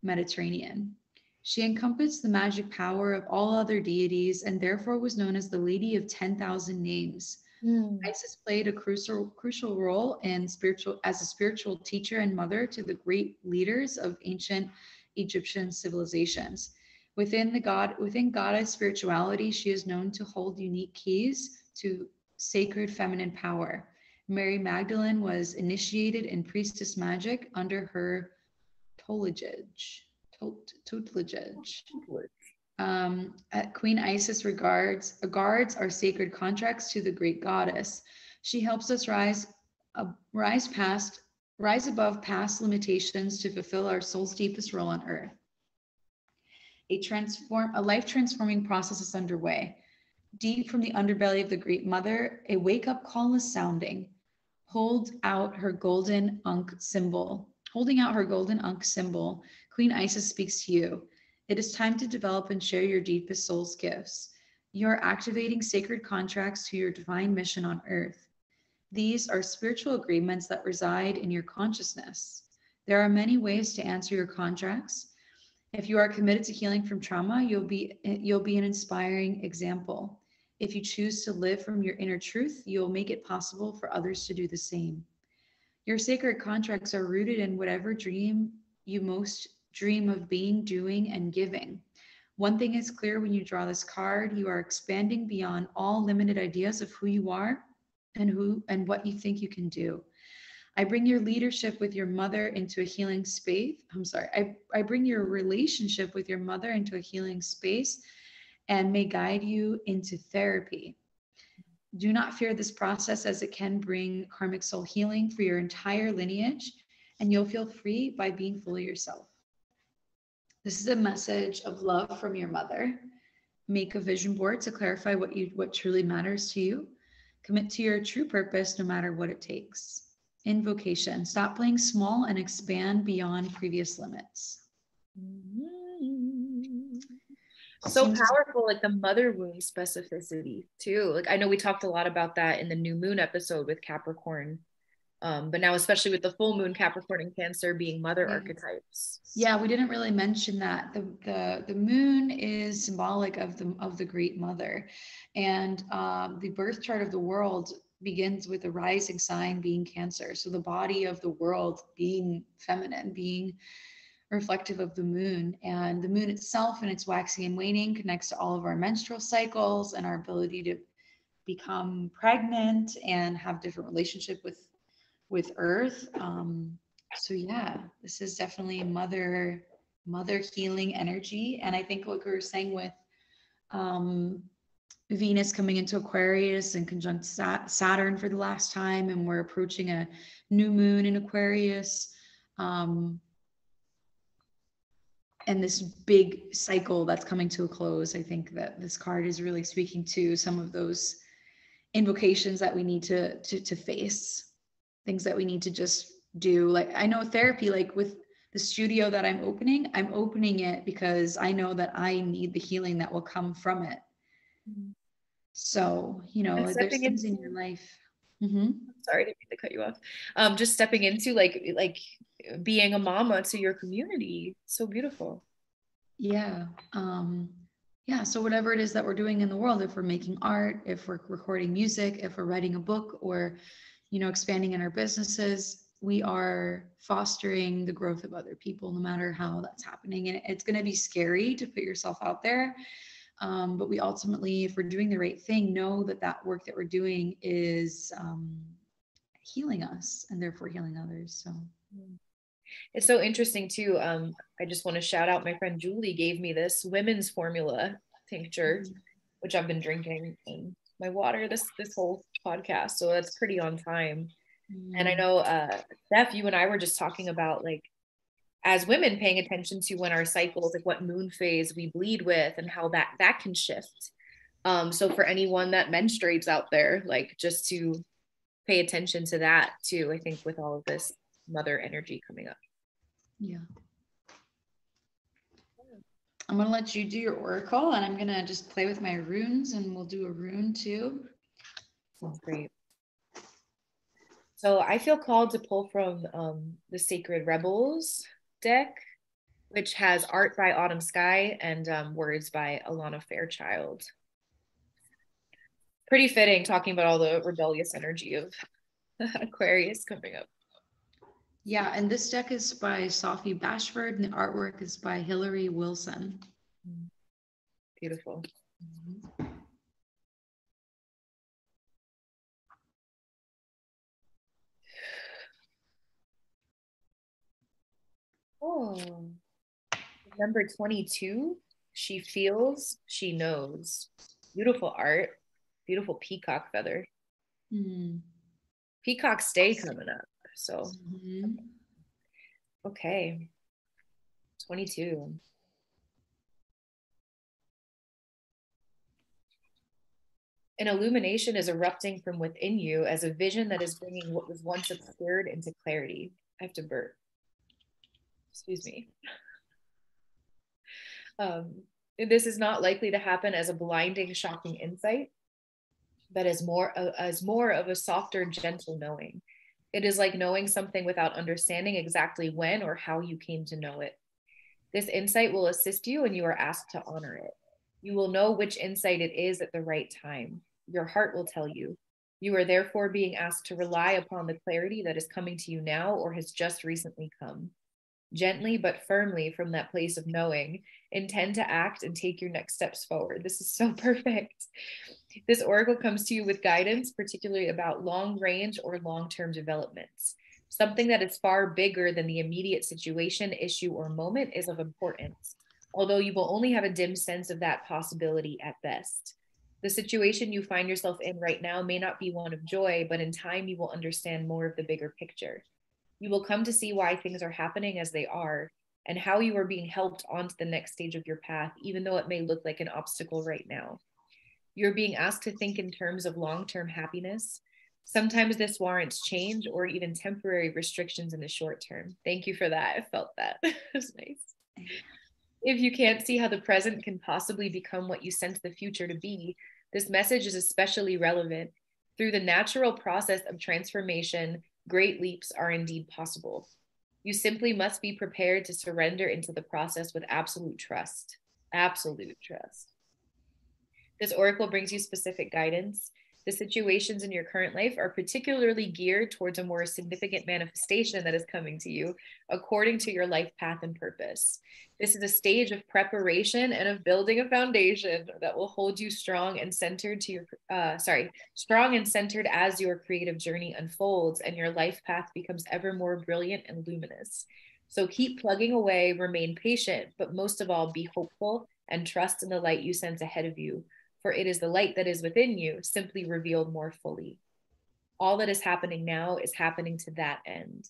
Mediterranean. She encompassed the magic power of all other deities and therefore was known as the Lady of 10,000 Names. Mm. Isis played a crucial crucial role in spiritual as a spiritual teacher and mother to the great leaders of ancient Egyptian civilizations. Within the god within goddess spirituality, she is known to hold unique keys to sacred feminine power. Mary Magdalene was initiated in priestess magic under her tutelage. Tutelage. Um, Queen Isis regards guards our sacred contracts to the great goddess. She helps us rise, uh, rise past, rise above past limitations to fulfill our soul's deepest role on earth. A transform, a life transforming process is underway. Deep from the underbelly of the Great Mother, a wake up call is sounding hold out her golden ankh symbol. Holding out her golden ankh symbol, Queen Isis speaks to you. It is time to develop and share your deepest soul's gifts. You are activating sacred contracts to your divine mission on earth. These are spiritual agreements that reside in your consciousness. There are many ways to answer your contracts. If you are committed to healing from trauma, you'll be you'll be an inspiring example. If you choose to live from your inner truth, you'll make it possible for others to do the same. Your sacred contracts are rooted in whatever dream you most dream of being, doing, and giving. One thing is clear when you draw this card, you are expanding beyond all limited ideas of who you are and who and what you think you can do. I bring your leadership with your mother into a healing space. I'm sorry. I, I bring your relationship with your mother into a healing space and may guide you into therapy. Do not fear this process as it can bring karmic soul healing for your entire lineage, and you'll feel free by being fully yourself. This is a message of love from your mother. Make a vision board to clarify what you what truly matters to you. Commit to your true purpose no matter what it takes. Invocation. Stop playing small and expand beyond previous limits. So powerful like the mother wound specificity too like i know we talked a lot about that in the new moon episode with capricorn um, but now especially with the full moon capricorn and cancer being mother yeah. archetypes yeah we didn't really mention that the the, the moon is symbolic of the of the great mother and um, the birth chart of the world begins with the rising sign being cancer so the body of the world being feminine being reflective of the moon. And the moon itself and its waxing and waning connects to all of our menstrual cycles and our ability to become pregnant and have different relationship with with earth. Um, so yeah this is definitely mother mother healing energy. And i think what we were saying with um, venus coming into aquarius and conjunct saturn for the last time and we're approaching a new moon in aquarius um, and this big cycle that's coming to a close i think that this card is really speaking to some of those invocations that we need to to, to face things that we need to just do. Like i know therapy like with the studio that i'm opening i'm opening it because i know that i need the healing that will come from it. Mm-hmm. so you know there's things in your life. Mm-hmm. sorry to cut you off. Um just stepping into like like being a mama to your community. So beautiful. Yeah um yeah so whatever it is that we're doing in the world if we're making art if we're recording music if we're writing a book or you know expanding in our businesses we are fostering the growth of other people no matter how that's happening and it's going to be scary to put yourself out there um, but we ultimately if we're doing the right thing know that that work that we're doing is um, healing us and therefore healing others so. It's so interesting too. Um, I just want to shout out my friend Julie gave me this women's formula tincture, mm-hmm. which I've been drinking in my water this this whole podcast. So that's pretty on time. Mm-hmm. And I mm. know uh Steph, you and I were just talking about like as women paying attention to when our cycles, like what moon phase we bleed with and how that that can shift. Um, so for anyone that menstruates out there, like just to pay attention to that too, I think with all of this mother energy coming up. Yeah. I'm gonna let you do your oracle and I'm gonna just play with my runes and we'll do a rune too. Sounds great. So I feel called to pull from um, the Sacred Rebels deck, which has art by Autumn Skye and um, words by Alana Fairchild. Pretty fitting talking about all the rebellious energy of Aquarius coming up. Yeah, and this deck is by Sophie Bashford, and the artwork is by Hillary Wilson. Beautiful. Mm-hmm. Oh, number 22. She feels, she knows. Beautiful art, beautiful peacock feather. Mm. Peacock stay coming up. So, mm-hmm. okay. 22. An illumination is erupting from within you as a vision that is bringing what was once obscured into clarity. I have to burp. Excuse me. Um, this is not likely to happen as a blinding, shocking insight, but as more uh, as more of a softer, gentle knowing. It is like knowing something without understanding exactly when or how you came to know it. This insight will assist you and you are asked to honor it. You will know which insight it is at the right time. Your heart will tell you. You are therefore being asked to rely upon the clarity that is coming to you now or has just recently come. Gently but firmly from that place of knowing, intend to act and take your next steps forward. This is so perfect. This oracle comes to you with guidance, particularly about long range or long term developments. Something that is far bigger than the immediate situation, issue, or moment is of importance, although you will only have a dim sense of that possibility at best. The situation you find yourself in right now may not be one of joy, but in time you will understand more of the bigger picture. You will come to see why things are happening as they are and how you are being helped onto the next stage of your path, even though it may look like an obstacle right now. You're being asked to think in terms of long term happiness. Sometimes this warrants change or even temporary restrictions in the short term. Thank you for that. I felt that. it was nice. If you can't see how the present can possibly become what you sense the future to be, this message is especially relevant. Through the natural process of transformation, great leaps are indeed possible. You simply must be prepared to surrender into the process with absolute trust. Absolute trust. This oracle brings you specific guidance. The situations in your current life are particularly geared towards a more significant manifestation that is coming to you according to your life path and purpose. This is a stage of preparation and of building a foundation that will hold you strong and centered to your, uh, sorry, strong and centered as your creative journey unfolds and your life path becomes ever more brilliant and luminous. So keep plugging away, remain patient, but most of all, be hopeful and trust in the light you sense ahead of you for it is the light that is within you, simply revealed more fully. All that is happening now is happening to that end.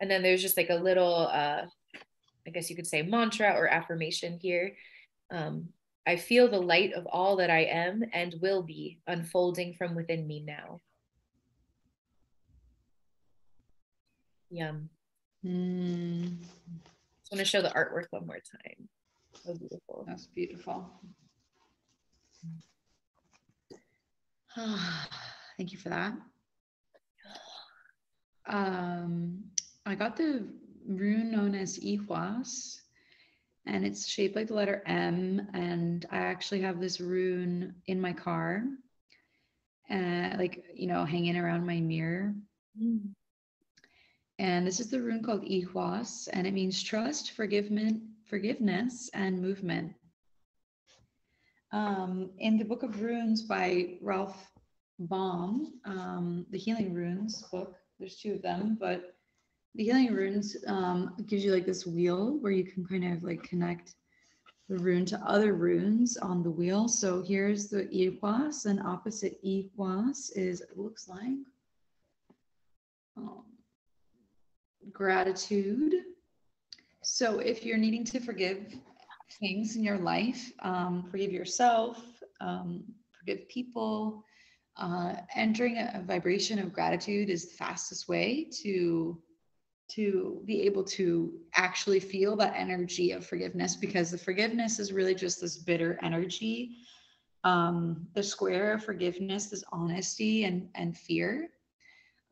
And then there's just like a little, uh, I guess you could say, mantra or affirmation here. Um, I feel the light of all that I am and will be unfolding from within me now. Yum. Mm. Just want to show the artwork one more time. So beautiful. That's beautiful. Thank you for that. Um, I got the rune known as Ehwaz, and it's shaped like the letter M. And I actually have this rune in my car, uh, like, you know, hanging around my mirror. Mm. And this is the rune called Ehwaz, and it means trust, forgiveness, forgiveness, and movement. Um, in the Book of Runes by Ralph Blum, um, the Healing Runes book, there's two of them, but the healing runes um, gives you like this wheel where you can kind of like connect the rune to other runes on the wheel. So here's the Ehwaz, and opposite Ehwaz is, it looks like, um, gratitude. So if you're needing to forgive things in your life, um, forgive yourself, um, forgive people, uh, entering a, vibration of gratitude is the fastest way to to be able to actually feel that energy of forgiveness because the forgiveness is really just this bitter energy. Um, the square of forgiveness is honesty and and fear.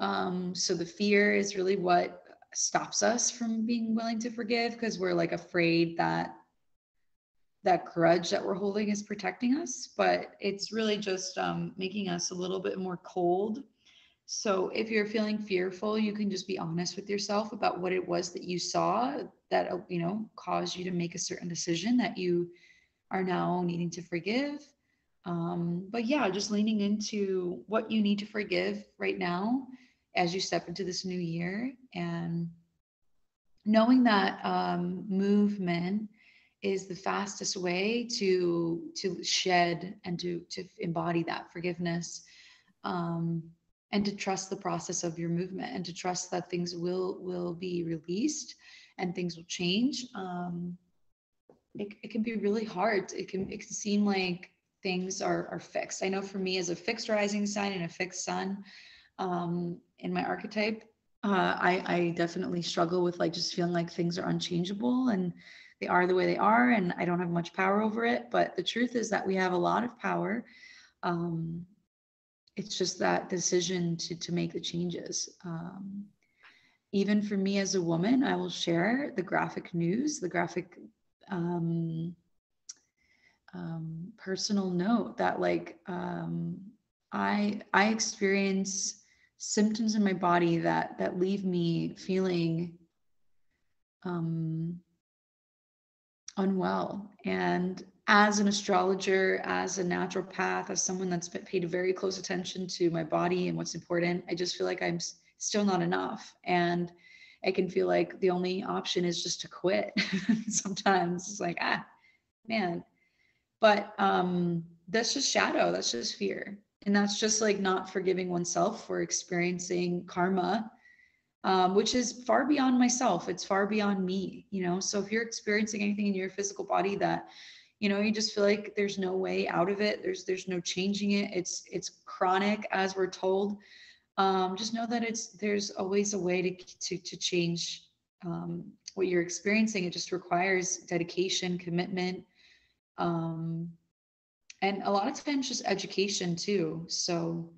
Um, so the fear is really what stops us from being willing to forgive because we're like afraid that that grudge that we're holding is protecting us but it's really just um, making us a little bit more cold so if you're feeling fearful, you can just be honest with yourself about what it was that you saw that uh, you know caused you to make a certain decision that you are now needing to forgive. Um, but yeah, just leaning into what you need to forgive right now as you step into this new year and knowing that um, movement is the fastest way to to shed and to to embody that forgiveness um, and to trust the process of your movement and to trust that things will will be released and things will change. Um, it, it can be really hard. It can it can seem like things are are fixed. I know for me as a fixed rising sign and a fixed sun um, in my archetype uh, I, I definitely struggle with like just feeling like things are unchangeable and they are the way they are and i don't have much power over it. But the truth is that we have a lot of power. Um, it's just that decision to to make the changes. Um, even for me as a woman i will share the graphic news the graphic um, um, personal note that like um, i i experience symptoms in my body that that leave me feeling um, unwell and as an astrologer, as a naturopath, as someone that's paid very close attention to my body and what's important, I just feel like I'm still not enough. And I can feel like the only option is just to quit. Sometimes it's like, ah, man. But um, that's just shadow, that's just fear. And that's just like not forgiving oneself for experiencing karma um, which is far beyond myself. It's far beyond me, you know. So if you're experiencing anything in your physical body that you know you just feel like there's no way out of it there's there's no changing it it's it's chronic as we're told um, just know that it's there's always a way to to, to change um, what you're experiencing it just requires dedication commitment um, and a lot of times just education too so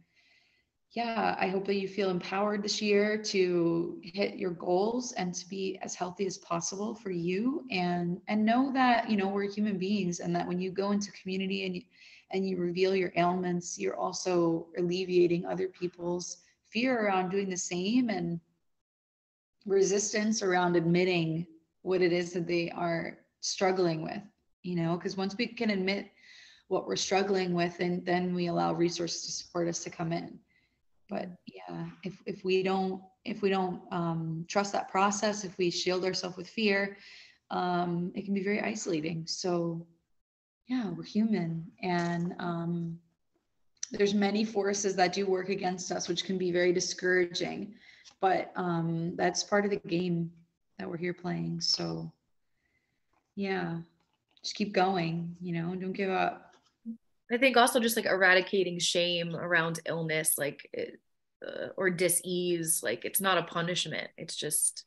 yeah, I hope that you feel empowered this year to hit your goals and to be as healthy as possible for you and and know that, you know, we're human beings and that when you go into community and and you reveal your ailments, you're also alleviating other people's fear around doing the same and resistance around admitting what it is that they are struggling with, you know, because once we can admit what we're struggling with and then we allow resources to support us to come in but yeah. if if we don't if we don't um, trust that process if we shield ourselves with fear um, it can be very isolating. So yeah we're human and um, there's many forces that do work against us which can be very discouraging. But um, that's part of the game that we're here playing. So yeah just keep going you know don't give up I think also just like eradicating shame around illness, like uh, or dis-ease, like it's not a punishment. It's just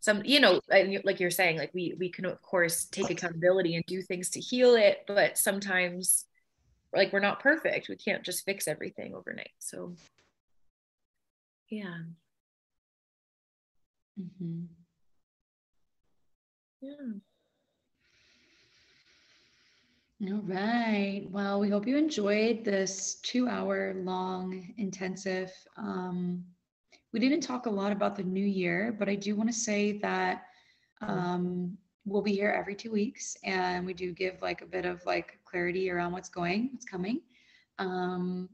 some, you know, like you're saying, like we we can of course take accountability and do things to heal it, but sometimes, like we're not perfect. We can't just fix everything overnight. So, yeah. Mm-hmm. Yeah. All right. Well, we hope you enjoyed this two hour long intensive. Um, we didn't talk a lot about the new year, but I do want to say that um, we'll be here every two weeks and we do give like a bit of like clarity around what's going, what's coming. Um,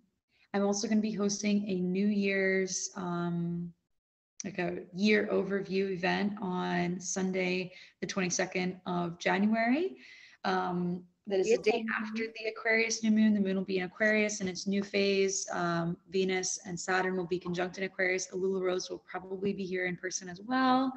I'm also going to be hosting a New Year's um, like a year overview event on Sunday, the 22nd of January. Um, that is the day after the Aquarius new moon. The moon will be in Aquarius in its new phase. Um, Venus and Saturn will be conjunct in Aquarius. Alula Rose will probably be here in person as well,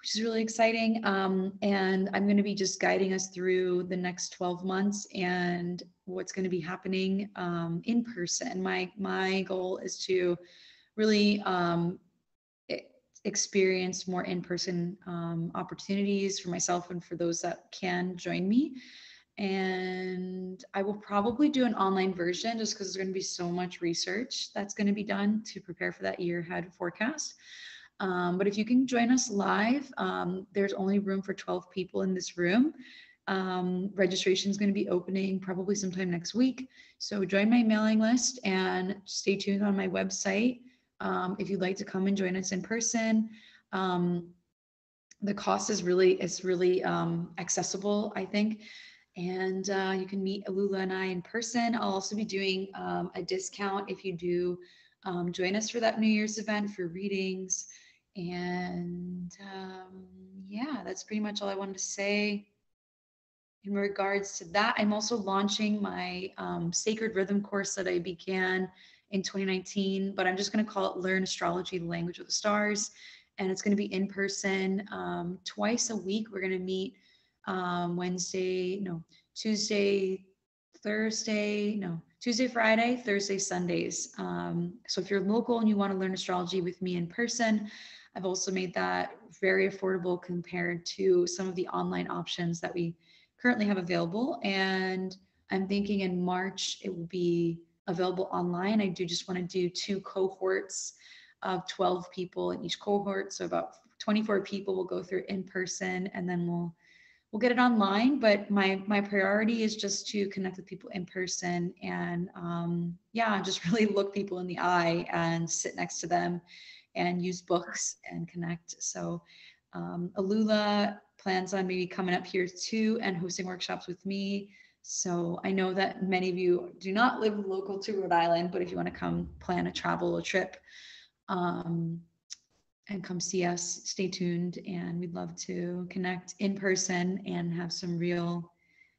which is really exciting. Um, and I'm going to be just guiding us through the next 12 months and what's going to be happening um, in person. My my goal is to really um, experience more in-person um, opportunities for myself and for those that can join me and i will probably do an online version just because there's going to be so much research that's going to be done to prepare for that year ahead forecast. Um, but if you can join us live um, there's only room for 12 people in this room. Um, registration is going to be opening probably sometime next week. So join my mailing list and stay tuned on my website um, if you'd like to come and join us in person. Um, the cost is really is really um, accessible, I think, and uh, you can meet Alula and I in person. I'll also be doing um, a discount if you do um, join us for that New Year's event for readings. And um, yeah, that's pretty much all I wanted to say in regards to that. I'm also launching my um, Sacred Rhythm course that I began in 2019, but I'm just going to call it Learn Astrology, the Language of the Stars. And it's going to be in person um, twice a week. We're going to meet um, Wednesday, no, Tuesday, Thursday, no, Tuesday, Friday, Thursday, Sundays. Um, so if you're local and you want to learn astrology with me in person, I've also made that very affordable compared to some of the online options that we currently have available. And I'm thinking in March it will be available online. I do just want to do two cohorts of 12 people in each cohort. So about 24 people will go through in person and then we'll we'll get it online but my my priority is just to connect with people in person and um, yeah just really look people in the eye and sit next to them and use books and connect. So um, alula plans on maybe coming up here too and hosting workshops with me. So I know that many of you do not live local to Rhode Island, but if you want to come plan a travel a trip um, and come see us, stay tuned. And we'd love to connect in person and have some real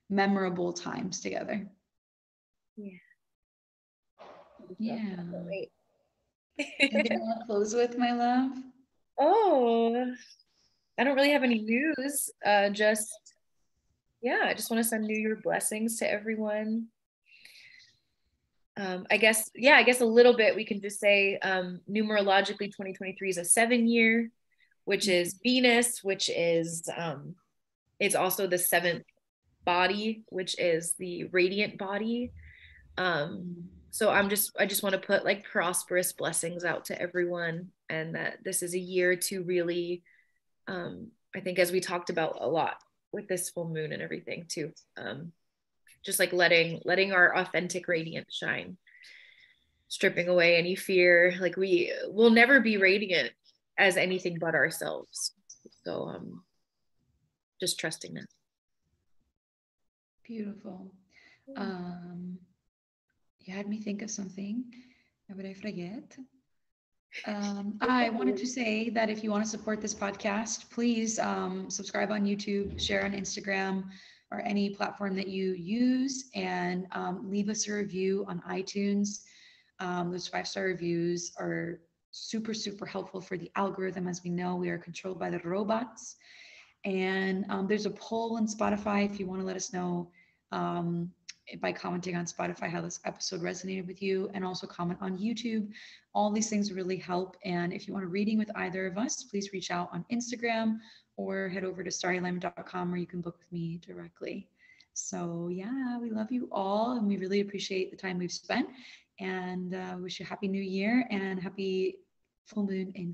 memorable times together. Yeah. Yeah. Anything you want to close with, my love? Oh, I don't really have any news. Uh, just yeah, I just want to send New Year blessings to everyone. Um, I guess, yeah, I guess a little bit we can just say um, numerologically 2023 is a seven year, which is Venus, which is um, it's also the seventh body, which is the radiant body. Um, so I'm just I just want to put like prosperous blessings out to everyone, and that this is a year to really, um, I think as we talked about a lot, with this full moon and everything too um just like letting letting our authentic radiance shine. Stripping away any fear like we will never be radiant as anything but ourselves. So um just trusting that. Beautiful. Um you had me think of something. Would i forget um, I wanted to say that if you want to support this podcast, please um, subscribe on YouTube, share on Instagram, or any platform that you use, and um, leave us a review on iTunes. Um, those five star reviews are super, super helpful for the algorithm. As we know, we are controlled by the robots. And um, there's a poll on Spotify if you want to let us know um, by commenting on Spotify how this episode resonated with you, and also comment on YouTube. All these things really help. And if you want a reading with either of us, please reach out on Instagram or head over to starryalignment.com where you can book with me directly. So, yeah, we love you all and we really appreciate the time we've spent. And uh, wish you a happy new year and happy full moon in